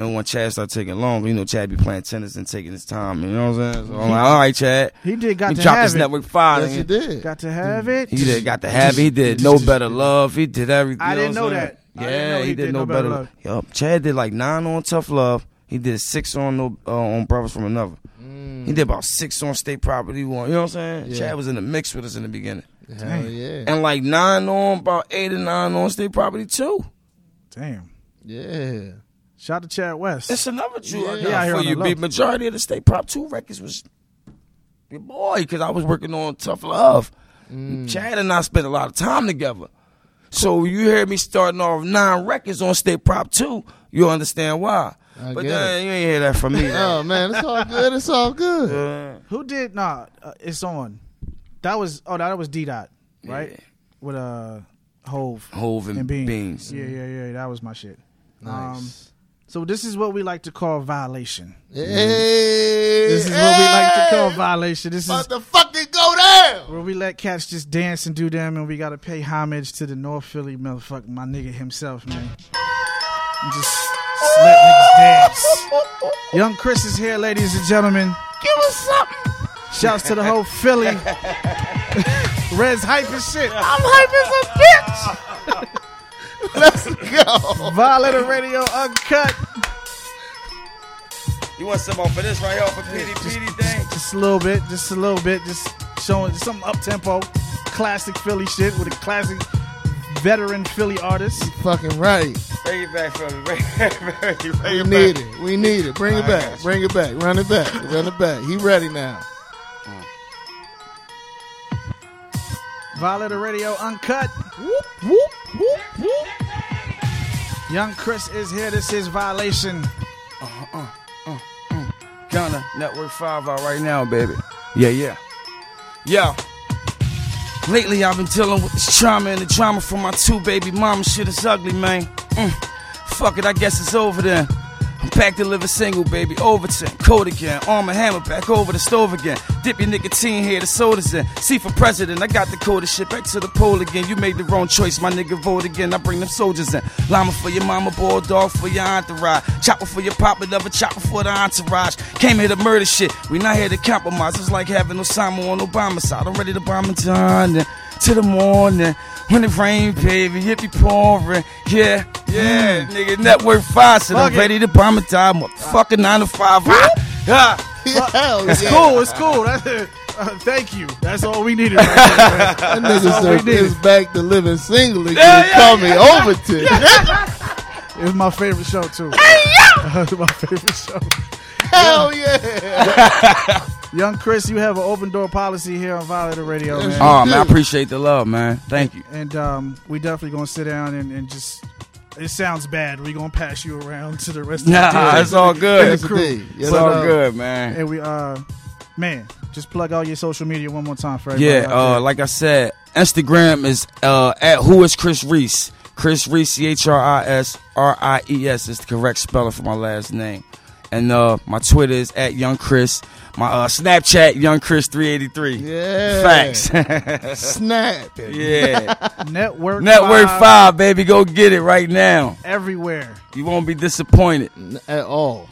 Speaker 5: And when Chad started taking long, you know, Chad be playing tennis and taking his time. You know what I'm saying? So I'm like, all right, Chad.
Speaker 3: He did got
Speaker 5: He
Speaker 3: to
Speaker 5: dropped
Speaker 3: have
Speaker 5: his
Speaker 3: it.
Speaker 5: Network 5.
Speaker 4: Yes, you did.
Speaker 3: Got to have it.
Speaker 5: He did, got to have it. He did No Better Love. He did everything.
Speaker 3: I didn't
Speaker 5: what
Speaker 3: know that.
Speaker 5: Yeah,
Speaker 3: know
Speaker 5: he, did, No Better Love. Yup. Chad did like nine on Tough Love. He did six on no uh, on Brothers from Another. He did about six on State Property One. You know what I'm saying?
Speaker 4: Yeah.
Speaker 5: Chad was in the mix with us in the beginning.
Speaker 4: Hell yeah.
Speaker 5: And like nine on, about eight or nine on State Property Two.
Speaker 3: Damn.
Speaker 4: Yeah.
Speaker 3: Shout out to Chad West.
Speaker 5: That's another Jew I
Speaker 3: Yeah,
Speaker 5: got
Speaker 3: out here
Speaker 5: for you.
Speaker 3: the
Speaker 5: Majority of the State Prop 2 records was your boy, because I was working on Tough Love.
Speaker 3: Mm.
Speaker 5: Chad and I spent a lot of time together. So you hear me starting off nine records on State Prop 2, you'll understand why.
Speaker 4: I
Speaker 5: but
Speaker 4: get
Speaker 5: then you ain't hear that from me.
Speaker 4: Oh man, it's all good. It's all good.
Speaker 5: Uh,
Speaker 3: Who did? Nah, uh, it's on. That was oh that was D Dot right
Speaker 5: Yeah.
Speaker 3: with uh Hove
Speaker 5: Hove and,
Speaker 3: and Beans.
Speaker 5: Beans.
Speaker 3: Yeah, yeah, yeah. That was my shit. Um,
Speaker 4: Nice.
Speaker 3: So this is what we like to call violation. Mm-hmm.
Speaker 4: hey,
Speaker 3: This is what we like to call violation. This is
Speaker 4: About to fucking go down.
Speaker 3: where we let cats just dance and do them, and we gotta pay homage to the North Philly motherfucker, my nigga himself, man. And just let niggas dance. Young Chris is here, ladies and gentlemen.
Speaker 4: Give us something.
Speaker 3: Shouts to the whole Philly. Red's hype as shit.
Speaker 4: I'm hype as a bitch. Let's go.
Speaker 3: Violator Radio Unkut.
Speaker 5: You want some off of this right here off of Petey Petey thing?
Speaker 3: Just a little bit, just a little bit, just showing just some up tempo, classic Philly shit with a classic veteran Philly artist.
Speaker 4: Fucking right.
Speaker 5: Bring it back from me. Bring it back. Bring
Speaker 4: We
Speaker 5: it
Speaker 4: need
Speaker 5: back.
Speaker 4: it. We need it. Bring it back.
Speaker 5: got.
Speaker 4: Bring it back. Run it back. Run it back. He ready now.
Speaker 3: Violator Radio Unkut.
Speaker 4: Whoop, whoop, whoop, whoop.
Speaker 3: Young Chris is here. This is Violation. Uh-huh, uh-huh, uh-huh.
Speaker 5: Gunna, Network 5 out right now, baby. Yeah, yeah. Yo. Lately, I've been dealing with this trauma and the drama from my two baby mama. Shit is ugly, man. Mm. Fuck it, I guess it's over then. I'm back to live a single, baby. Overton, cold again. Arm and hammer back over the stove again. Dip your nicotine here, the sodas in. See for president, I got the coldest shit back to the pole again. You made the wrong choice, my nigga. Vote again. I bring them soldiers in. Llama for your mama, bulldog for your entourage. Chopper for your papa, never chopper for the entourage. Came here to murder shit. We not here to compromise. It's like having Osama on Obama's side. I'm ready to bomb it down and to the morning. When it rain, baby, it be pouring. Yeah, yeah, nigga, network five, so I'm ready to bomb it down. Motherfucker, nine to five. Ah, ah.
Speaker 4: Hell
Speaker 3: It's
Speaker 4: yeah.
Speaker 3: cool. It's cool. That's it. Uh, thank you. That's all we needed. Right there, man.
Speaker 4: That nigga
Speaker 3: That's all we
Speaker 4: said
Speaker 3: needed.
Speaker 4: is back to living single again.
Speaker 3: Yeah, yeah,
Speaker 4: Call me
Speaker 3: yeah.
Speaker 4: Overton.
Speaker 3: It was my favorite show too. It was my favorite show.
Speaker 4: Hell yeah.
Speaker 3: Young Chris, you have an open door policy here on Violator Radio, man.
Speaker 5: Oh man, I appreciate the love, man. Thank you.
Speaker 3: And um, we definitely gonna sit down and, and just. It sounds bad. We gonna pass you around to the rest of the
Speaker 5: Nah,
Speaker 3: team.
Speaker 5: it's all good.
Speaker 3: And the crew.
Speaker 4: Yes,
Speaker 5: It's
Speaker 3: But,
Speaker 5: all
Speaker 3: uh,
Speaker 5: good, man.
Speaker 3: And we, uh, man, just plug all your social media one more time for everybody.
Speaker 5: Yeah,
Speaker 3: out there.
Speaker 5: uh, like I said, Instagram is uh, at who is Chris Ries. Chris Ries, C H R I S R I E S is the correct spelling for my last name. And uh, my Twitter is at Young Chris. My uh, Snapchat, Young Chris three eighty three.
Speaker 4: Yeah.
Speaker 5: Facts.
Speaker 4: Snap.
Speaker 5: yeah.
Speaker 3: Network
Speaker 5: Network
Speaker 3: Five
Speaker 5: five, baby, go get it right now.
Speaker 3: everywhere.
Speaker 5: You won't be disappointed.
Speaker 4: At all.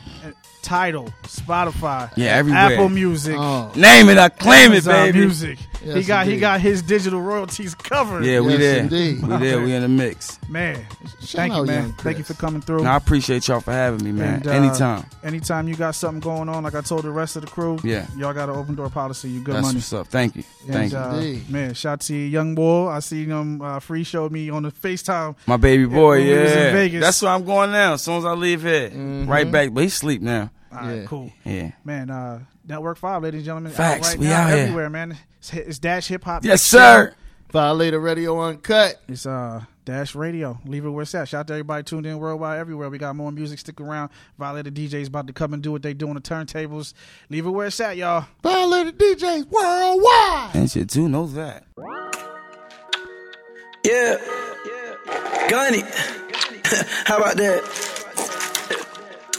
Speaker 3: Title, Spotify,
Speaker 5: Yeah, everywhere.
Speaker 3: Apple Music,
Speaker 4: Oh.
Speaker 5: Name it, I claim it,
Speaker 3: Amazon
Speaker 5: baby.
Speaker 3: Music. he
Speaker 4: Yes,
Speaker 3: got he got his digital royalties covered.
Speaker 5: Yeah, we
Speaker 4: Yes,
Speaker 5: there.
Speaker 4: indeed.
Speaker 5: We there. We in the mix.
Speaker 3: man.
Speaker 4: Shout
Speaker 3: Thank you, man.
Speaker 4: Young
Speaker 3: Thank you for coming through.
Speaker 5: No, I appreciate y'all for having me, man.
Speaker 3: And, uh,
Speaker 5: Anytime.
Speaker 3: Anytime you got something going on, like I told the rest of the crew,
Speaker 5: Yeah.
Speaker 3: y'all got an open door policy. You good
Speaker 5: That's
Speaker 3: money.
Speaker 5: what's up. Thank you.
Speaker 3: And,
Speaker 5: Thank you.
Speaker 3: uh,
Speaker 4: Indeed.
Speaker 3: man, shout out to Young Boy. I seen him. Uh, Free showed me on the Facetime.
Speaker 5: My baby boy, yeah.
Speaker 3: was in Vegas.
Speaker 5: That's where I'm going now. As soon as I leave here, right back. But he sleep now.
Speaker 3: All right,
Speaker 4: Yeah.
Speaker 3: cool.
Speaker 5: Yeah.
Speaker 3: Man, uh, Network Five, ladies and gentlemen. out
Speaker 5: Facts,
Speaker 3: right
Speaker 5: we
Speaker 3: now,
Speaker 5: out here.
Speaker 3: everywhere, man. It's, it's Dash Hip Hop.
Speaker 5: Yes, sir.
Speaker 4: Violator Radio Unkut.
Speaker 3: It's uh Dash Radio. Leave it where it's at. Shout out to everybody tuned in worldwide, everywhere. We got more music. Stick around. Violator DJs about to come and do what they do on the turntables. Leave it where it's at, y'all.
Speaker 4: Violator DJs worldwide.
Speaker 5: And shit too knows that.
Speaker 12: Yeah. Yeah. Gunny. How about that?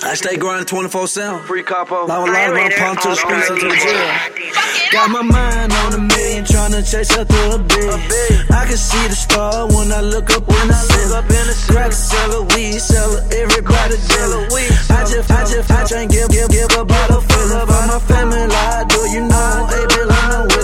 Speaker 12: I stay grinding 24 7. Free capo. Now a lot of my pump to the streets and to the jail. Got my mind on a million, tryna chase after a big. I can see the star when I look up when in I look up in the ceiling. Crack seller, weed seller, everybody dealer. I just, I just, I just give, give, give about a feeling. For my family, I do you know, hey, Bill, I'm with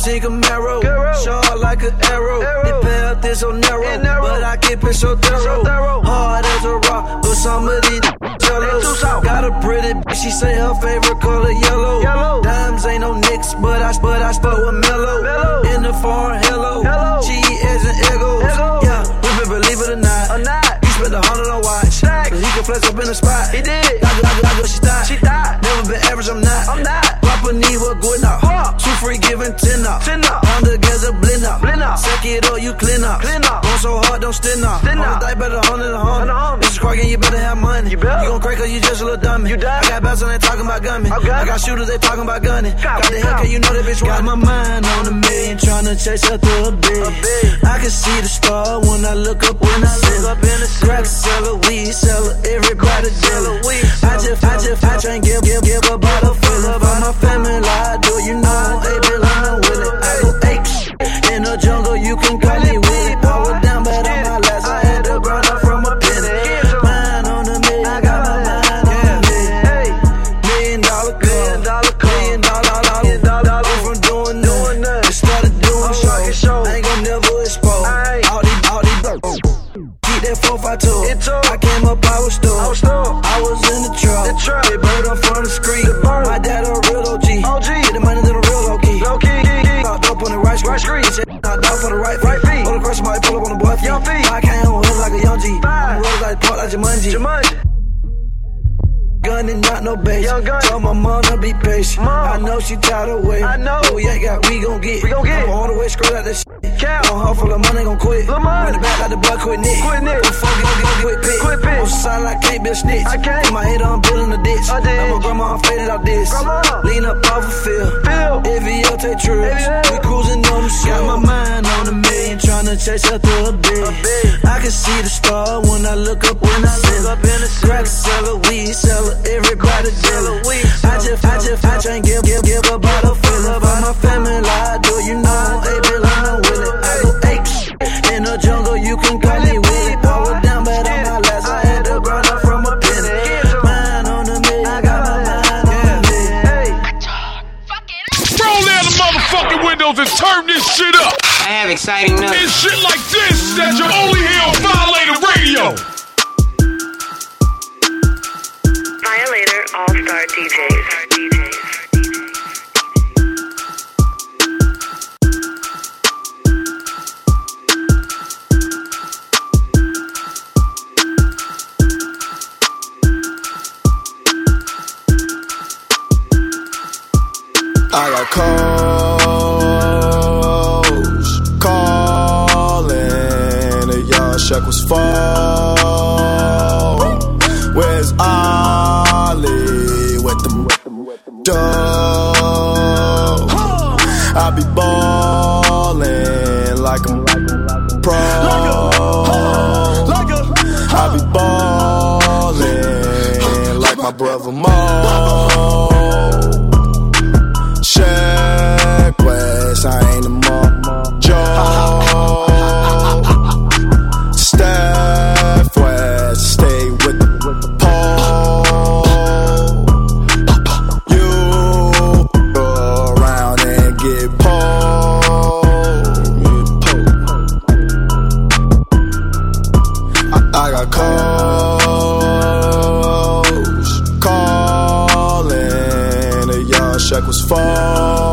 Speaker 12: 17 Camaro, short like an arrow. The path is so narrow, but I keep it so thorough. Hard as a rock, but some of these jealous. Got a pretty bitch, she say her favorite color yellow. Dimes ain't no nicks, but I, but I spoke with mellow. In the foreign, hello. G as an egos. Yeah, we been believe it or not. He spent a hundred on watch. So he can flex up in the spot. He did. I go, I go, I go, she stopped. She died. Never been average, I'm not. I'm not. Papa need what good giving ten up. Ten up. On the gas a blend up. Blend up. Suck it up, you clean up. Clean up. Going so hard, don't stand up. Stand up. die better hundred a hundred. This is cracking, you better have money. You better. You gon' crack cause you just a little dummy. You dummy. I got bouts and they talking about gunning. I got shooters, they talking about gunning. Got the Hellcat, you know that bitch Got my mind on a million, tryna chase after a big. I can see the star when I look up when I look up in the ceiling. Crack seller, weed seller, everybody dealer. I just, I just, I try and give, give, give a feeling. For my family, I do you know, right street. Right street. Shit, knocked out for the right feet. Pull across somebody, pull up on the boy feet. Young feet. I came on hood like a young G. I'm rolled like part like Jumanji. Jumanji. Gun and not no base. Tell my mom to be patient. Mom. I know she tired of waiting. I know. Oh, yeah, got we gon' get. We gon' get. I'm all the way straight out that shit. On her full of money, gon' quit. Run the back like the boy quit Nick. Quit Nick. Don't fuck it, get quit pick. Quit pick. On side like can't be a snitch. I can't. Put my head on building the ditch. I did. I'm a grandma, I'm faded out this. Grandma. Lean up off a field. Field. AVL take trips. We cruising on the show. Got my mind on a million, tryna chase after a big. I can see the star when I look up when I look up in the ceiling. Seller, weed seller, everybody dealer. I just, I just, I and give, give, give a feeling. For my family, I do you know, uh-huh you can call it. I down, but on my last, I had from a on the I got my mind on. Roll down the motherfucking windows and turn this shit up.
Speaker 13: I have exciting news.
Speaker 14: It's shit like this that you only hear on Violator Radio.
Speaker 15: Violator All Star DJs.
Speaker 16: Shaq was fall. Where's Ollie with them dough? I be ballin' like I'm pro. I be ballin' like my brother Mo. Shaq was fall.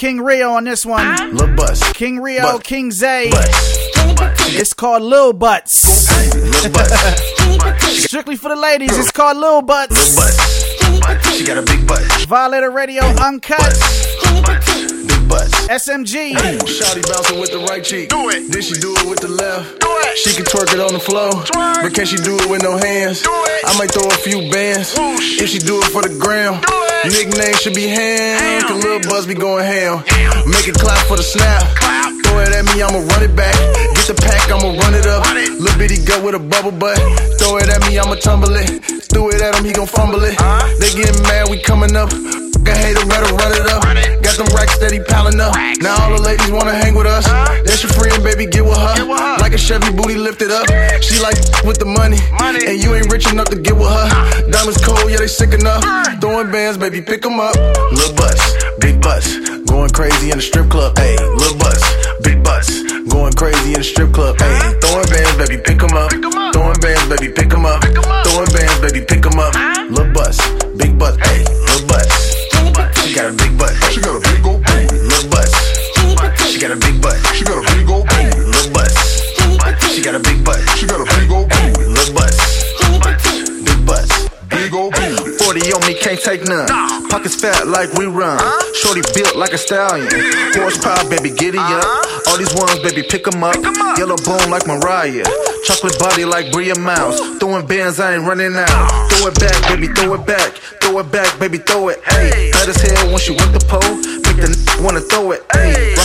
Speaker 3: King Rio on this one.
Speaker 17: Lil bus,
Speaker 3: King Rio,
Speaker 17: Bus.
Speaker 3: King Zay.
Speaker 17: bus,
Speaker 3: It's called Lil Butts.
Speaker 17: lil bus,
Speaker 3: Strictly for the ladies, it's called Lil Butts.
Speaker 17: lil bus. She got a big butt,
Speaker 3: Violator Radio Unkut.
Speaker 17: big butt.
Speaker 3: SMG.
Speaker 17: Shawty bouncing with the right cheek. Do it. Then she do it with the left. Do it. She can twerk it on the floor. But can she do it with no hands? Do it. I might throw a few bands. Whoosh. If she do it for the gram. Nickname should be Ham. Cause Lil Buzz be going ham. Make it clap for the snap. Clap. Throw it at me, I'ma run it back. Get the pack, I'ma run it up. Lil bitty go with a bubble butt. Throw it at me, I'ma tumble it. Threw it at him, he gon' fumble it. Huh? They getting mad, we coming up. I hate him, better run it up. Got them racks steady piling up. Now all the ladies wanna hang with us. That's your friend, baby, get with her. Like a Chevy booty lifted up. She like with the money. money. And you ain't rich enough to get with her. Diamonds cold, yeah, they sick enough. Throwing bands, baby, pick 'em up. Lil' bus, big bus. Going crazy in the strip club. Ayy, lil' bus, big bus. Going crazy in the strip club. Ayy, throwing bands, baby, pick 'em up. up. Throwing bands, baby, pick 'em up.
Speaker 13: Throwing bands, fat like we run. Shorty built like a stallion. Horsepower, baby, giddy up. Uh-huh. All these ones, baby, pick 'em up. Yellow bone like Mariah. Chocolate body like Bria Mouse. Throwing bands, I ain't running out. Throw it back, baby, throw it back. Throw it back, baby, throw it. Hey, bad as hell when she went the pole. Make the n- wanna throw it.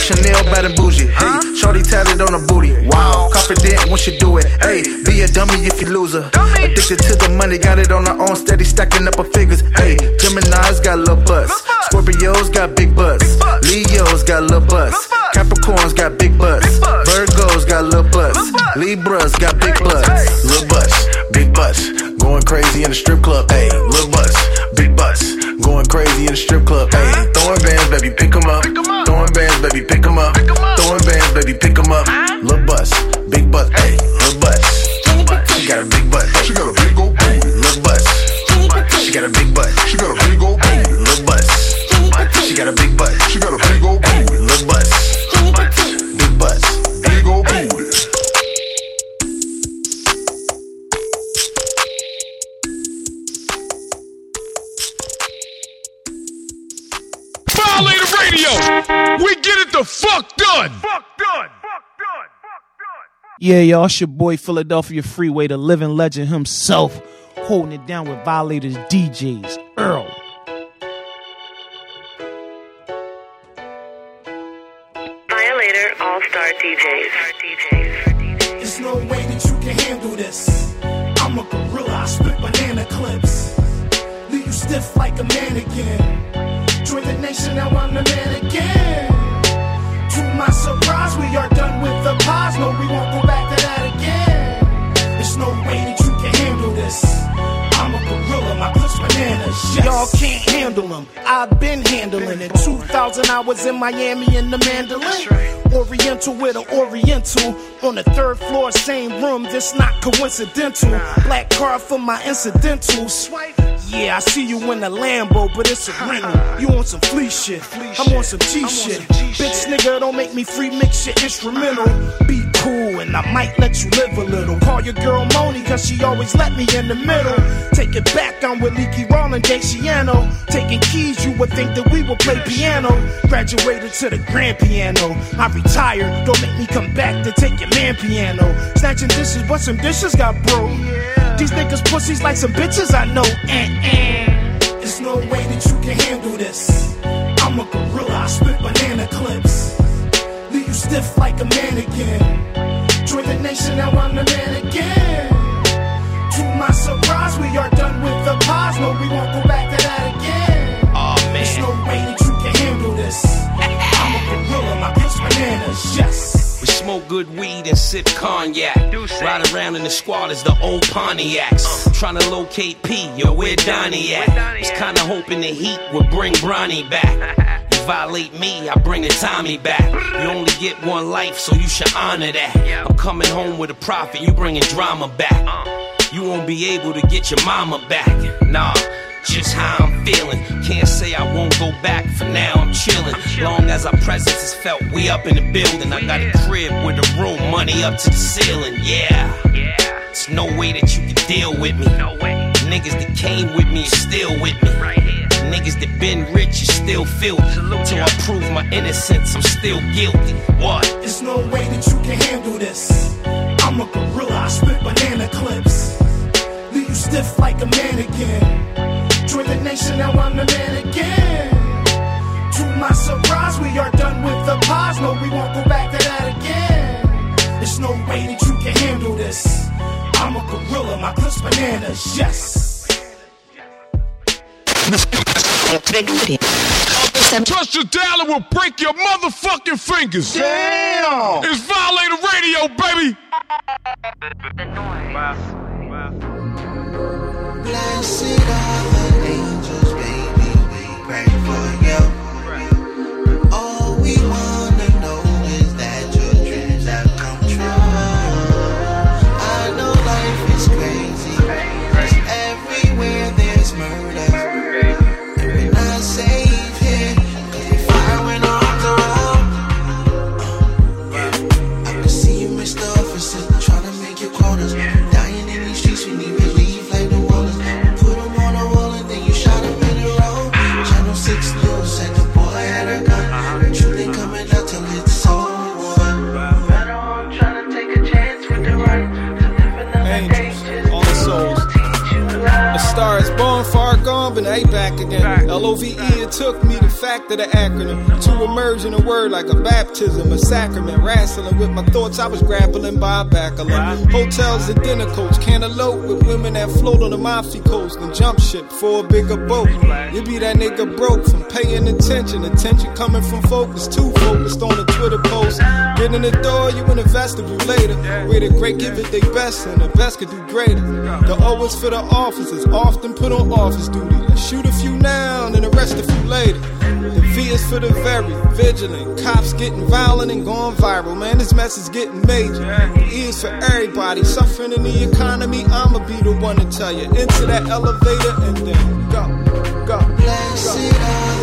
Speaker 13: Russian bad and bougie. Hey, shorty tatted on her booty. Wow, confident when she do it. Hey, be a dummy if you lose her. Addicted to the money, got it on her own, steady stacking up her figures. Hey, Gemini's got little butts. Scorpios got big butts. Leos got little butts. Capricorns got big butts. Virgos got little butts. Libras got big butts.
Speaker 17: Little bus, big bus. Going crazy in the strip club. Hey, little bus, big bus. Going crazy in the strip club. Ayy, throwing bands, baby, pick 'em up. Throwing bands, baby, pick 'em up. Throwing bands, baby, pick 'em up. Lil' bus, big bus. Ayy,
Speaker 14: We get it the fuck done.
Speaker 3: Yeah, y'all, it's your boy Philadelphia Freeway, the living legend himself, holding it down with Violators DJs, Earl.
Speaker 15: Violator All Star DJs.
Speaker 18: There's no way that you can handle this. I'm a gorilla, I spit banana clips. Leave you stiff like a can't handle I've been handling it. 2000, I was in Miami in the Mandalay. Oriental with an Oriental. On the third floor, same room. This not coincidental. Black car for my incidentals. Yeah, I see you in the Lambo, but it's a rental. You on some flea shit. I'm on some G shit. Bitch nigga, don't make me free mix your instrumental. Be cool, and I might let you live a little. Call your girl Moni, cause she always let me in the middle. Take it back, I'm with Leaky Rollin' Daciano. Taking keys, you would think that we would play piano. Graduated to the grand piano. I retired, don't make me come back to take your man piano. Snatching dishes, but some dishes got broke. These niggas pussies like some bitches I know. Eh, eh. There's no way that you can handle this. I'm a gorilla, I spit banana clips. Leave you stiff like a mannequin. Join the nation, now I'm the man again. To my surprise, we are done with the pause. No, we won't go back way that you can handle this. I'm a gorilla, my clips bananas, yes.
Speaker 19: We smoke good weed and sip cognac. Ride around in the squad as the old Pontiacs. Trying to locate P, yo, where Donnie at? Was kinda hoping the heat would bring Bronny back. You violate me, I bring the Tommy back. You only get one life, so you should honor that. I'm coming home with a profit, you bringing drama back. You won't be able to get your mama back. Nah. Just how I'm feeling. Can't say I won't go back. For now, I'm chilling. Long as our presence is felt, we up in the building. I got a crib with a room, money up to the ceiling. Yeah. There's no way that you can deal with me. No way. Niggas that came with me is still with me. Right here. Niggas that been rich is still filthy. Till I prove my innocence, I'm still guilty. What?
Speaker 18: There's no way that you can handle this. I'm a gorilla, I spit banana clips. Leave you stiff like a mannequin. Join the nation, now I'm the man again. To my surprise, we are done with the pause. No, we won't go back to that again. There's no way that you can handle this. I'm a gorilla, my clips bananas, yes.
Speaker 14: Touch the dial and we'll break your motherfucking fingers.
Speaker 16: Damn.
Speaker 14: It's Violator Radio, baby.
Speaker 20: Blessed are the angels, baby. We
Speaker 21: they back again. L O V E, it took me the fact of the acronym to emerge in a word like a baptism, a sacrament. Wrestling with my thoughts, I was grappling by a backalope. Hotels and dinner coach, cantaloupe with women that float on the Mafia coast and jump ship for a bigger boat. You be that nigga broke from paying attention. Attention coming from that's too focused on the Twitter post. Get in the door, you in the vestibule later. Where the great give it their best and the best could do greater. The O is for the officers, often put on office duty. Let's shoot a few now and arrest a few later. The V is for the very vigilant. Cops getting violent and going viral. Man, this mess is getting major. The E is for everybody suffering in the economy. I'ma be the one to tell you. Into that elevator and then go, go, go.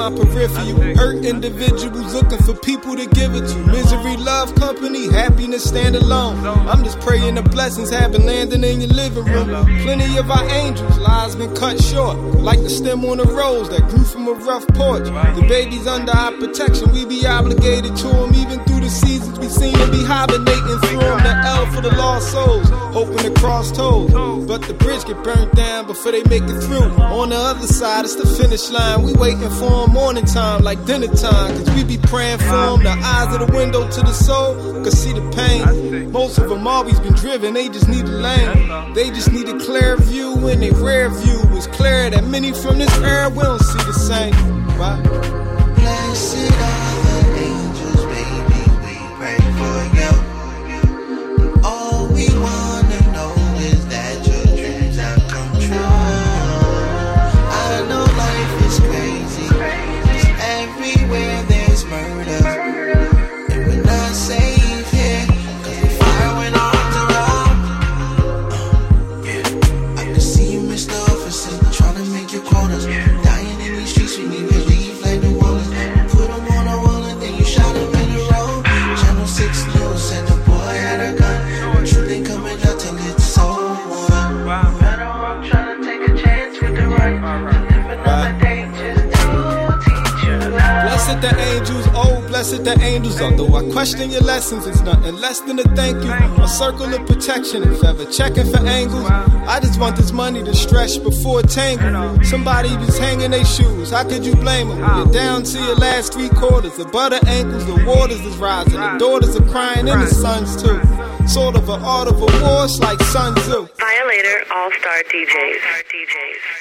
Speaker 21: My peripheral. Hurt individuals looking for people to give it to. Misery, love, company, happiness, stand alone. I'm just praying the blessings have been landing in your living room. Plenty of our angels, lives been cut short. Like the stem on a rose that grew from a rough porch. The babies under our protection, we be obligated to them. Even through seasons, we seem to be hibernating through them. The L for the lost souls, hoping to cross toes. But the bridge get burnt down before they make it through. On the other side, it's the finish line. We waiting for 'em morning time, like dinner time. Cause we be praying for 'em. The eyes of the window to the soul, could see the pain. Most of them always been driven, they just need a lane. They just need a clear view, and their rear view is clear that many from this era we don't see the same. Right?
Speaker 20: Blessed the angels.
Speaker 21: Although I question your lessons, it's nothing less than a thank you. A circle of protection, if ever checking for angles. I just want this money to stretch before tangle. Somebody just hanging their shoes, how could you blame them? You're down to your last three quarters. The butter ankles, the waters is rising. The daughters are crying, and the sons too. Sort of an art of a war, like Sun Tzu.
Speaker 15: Violator All Star DJs.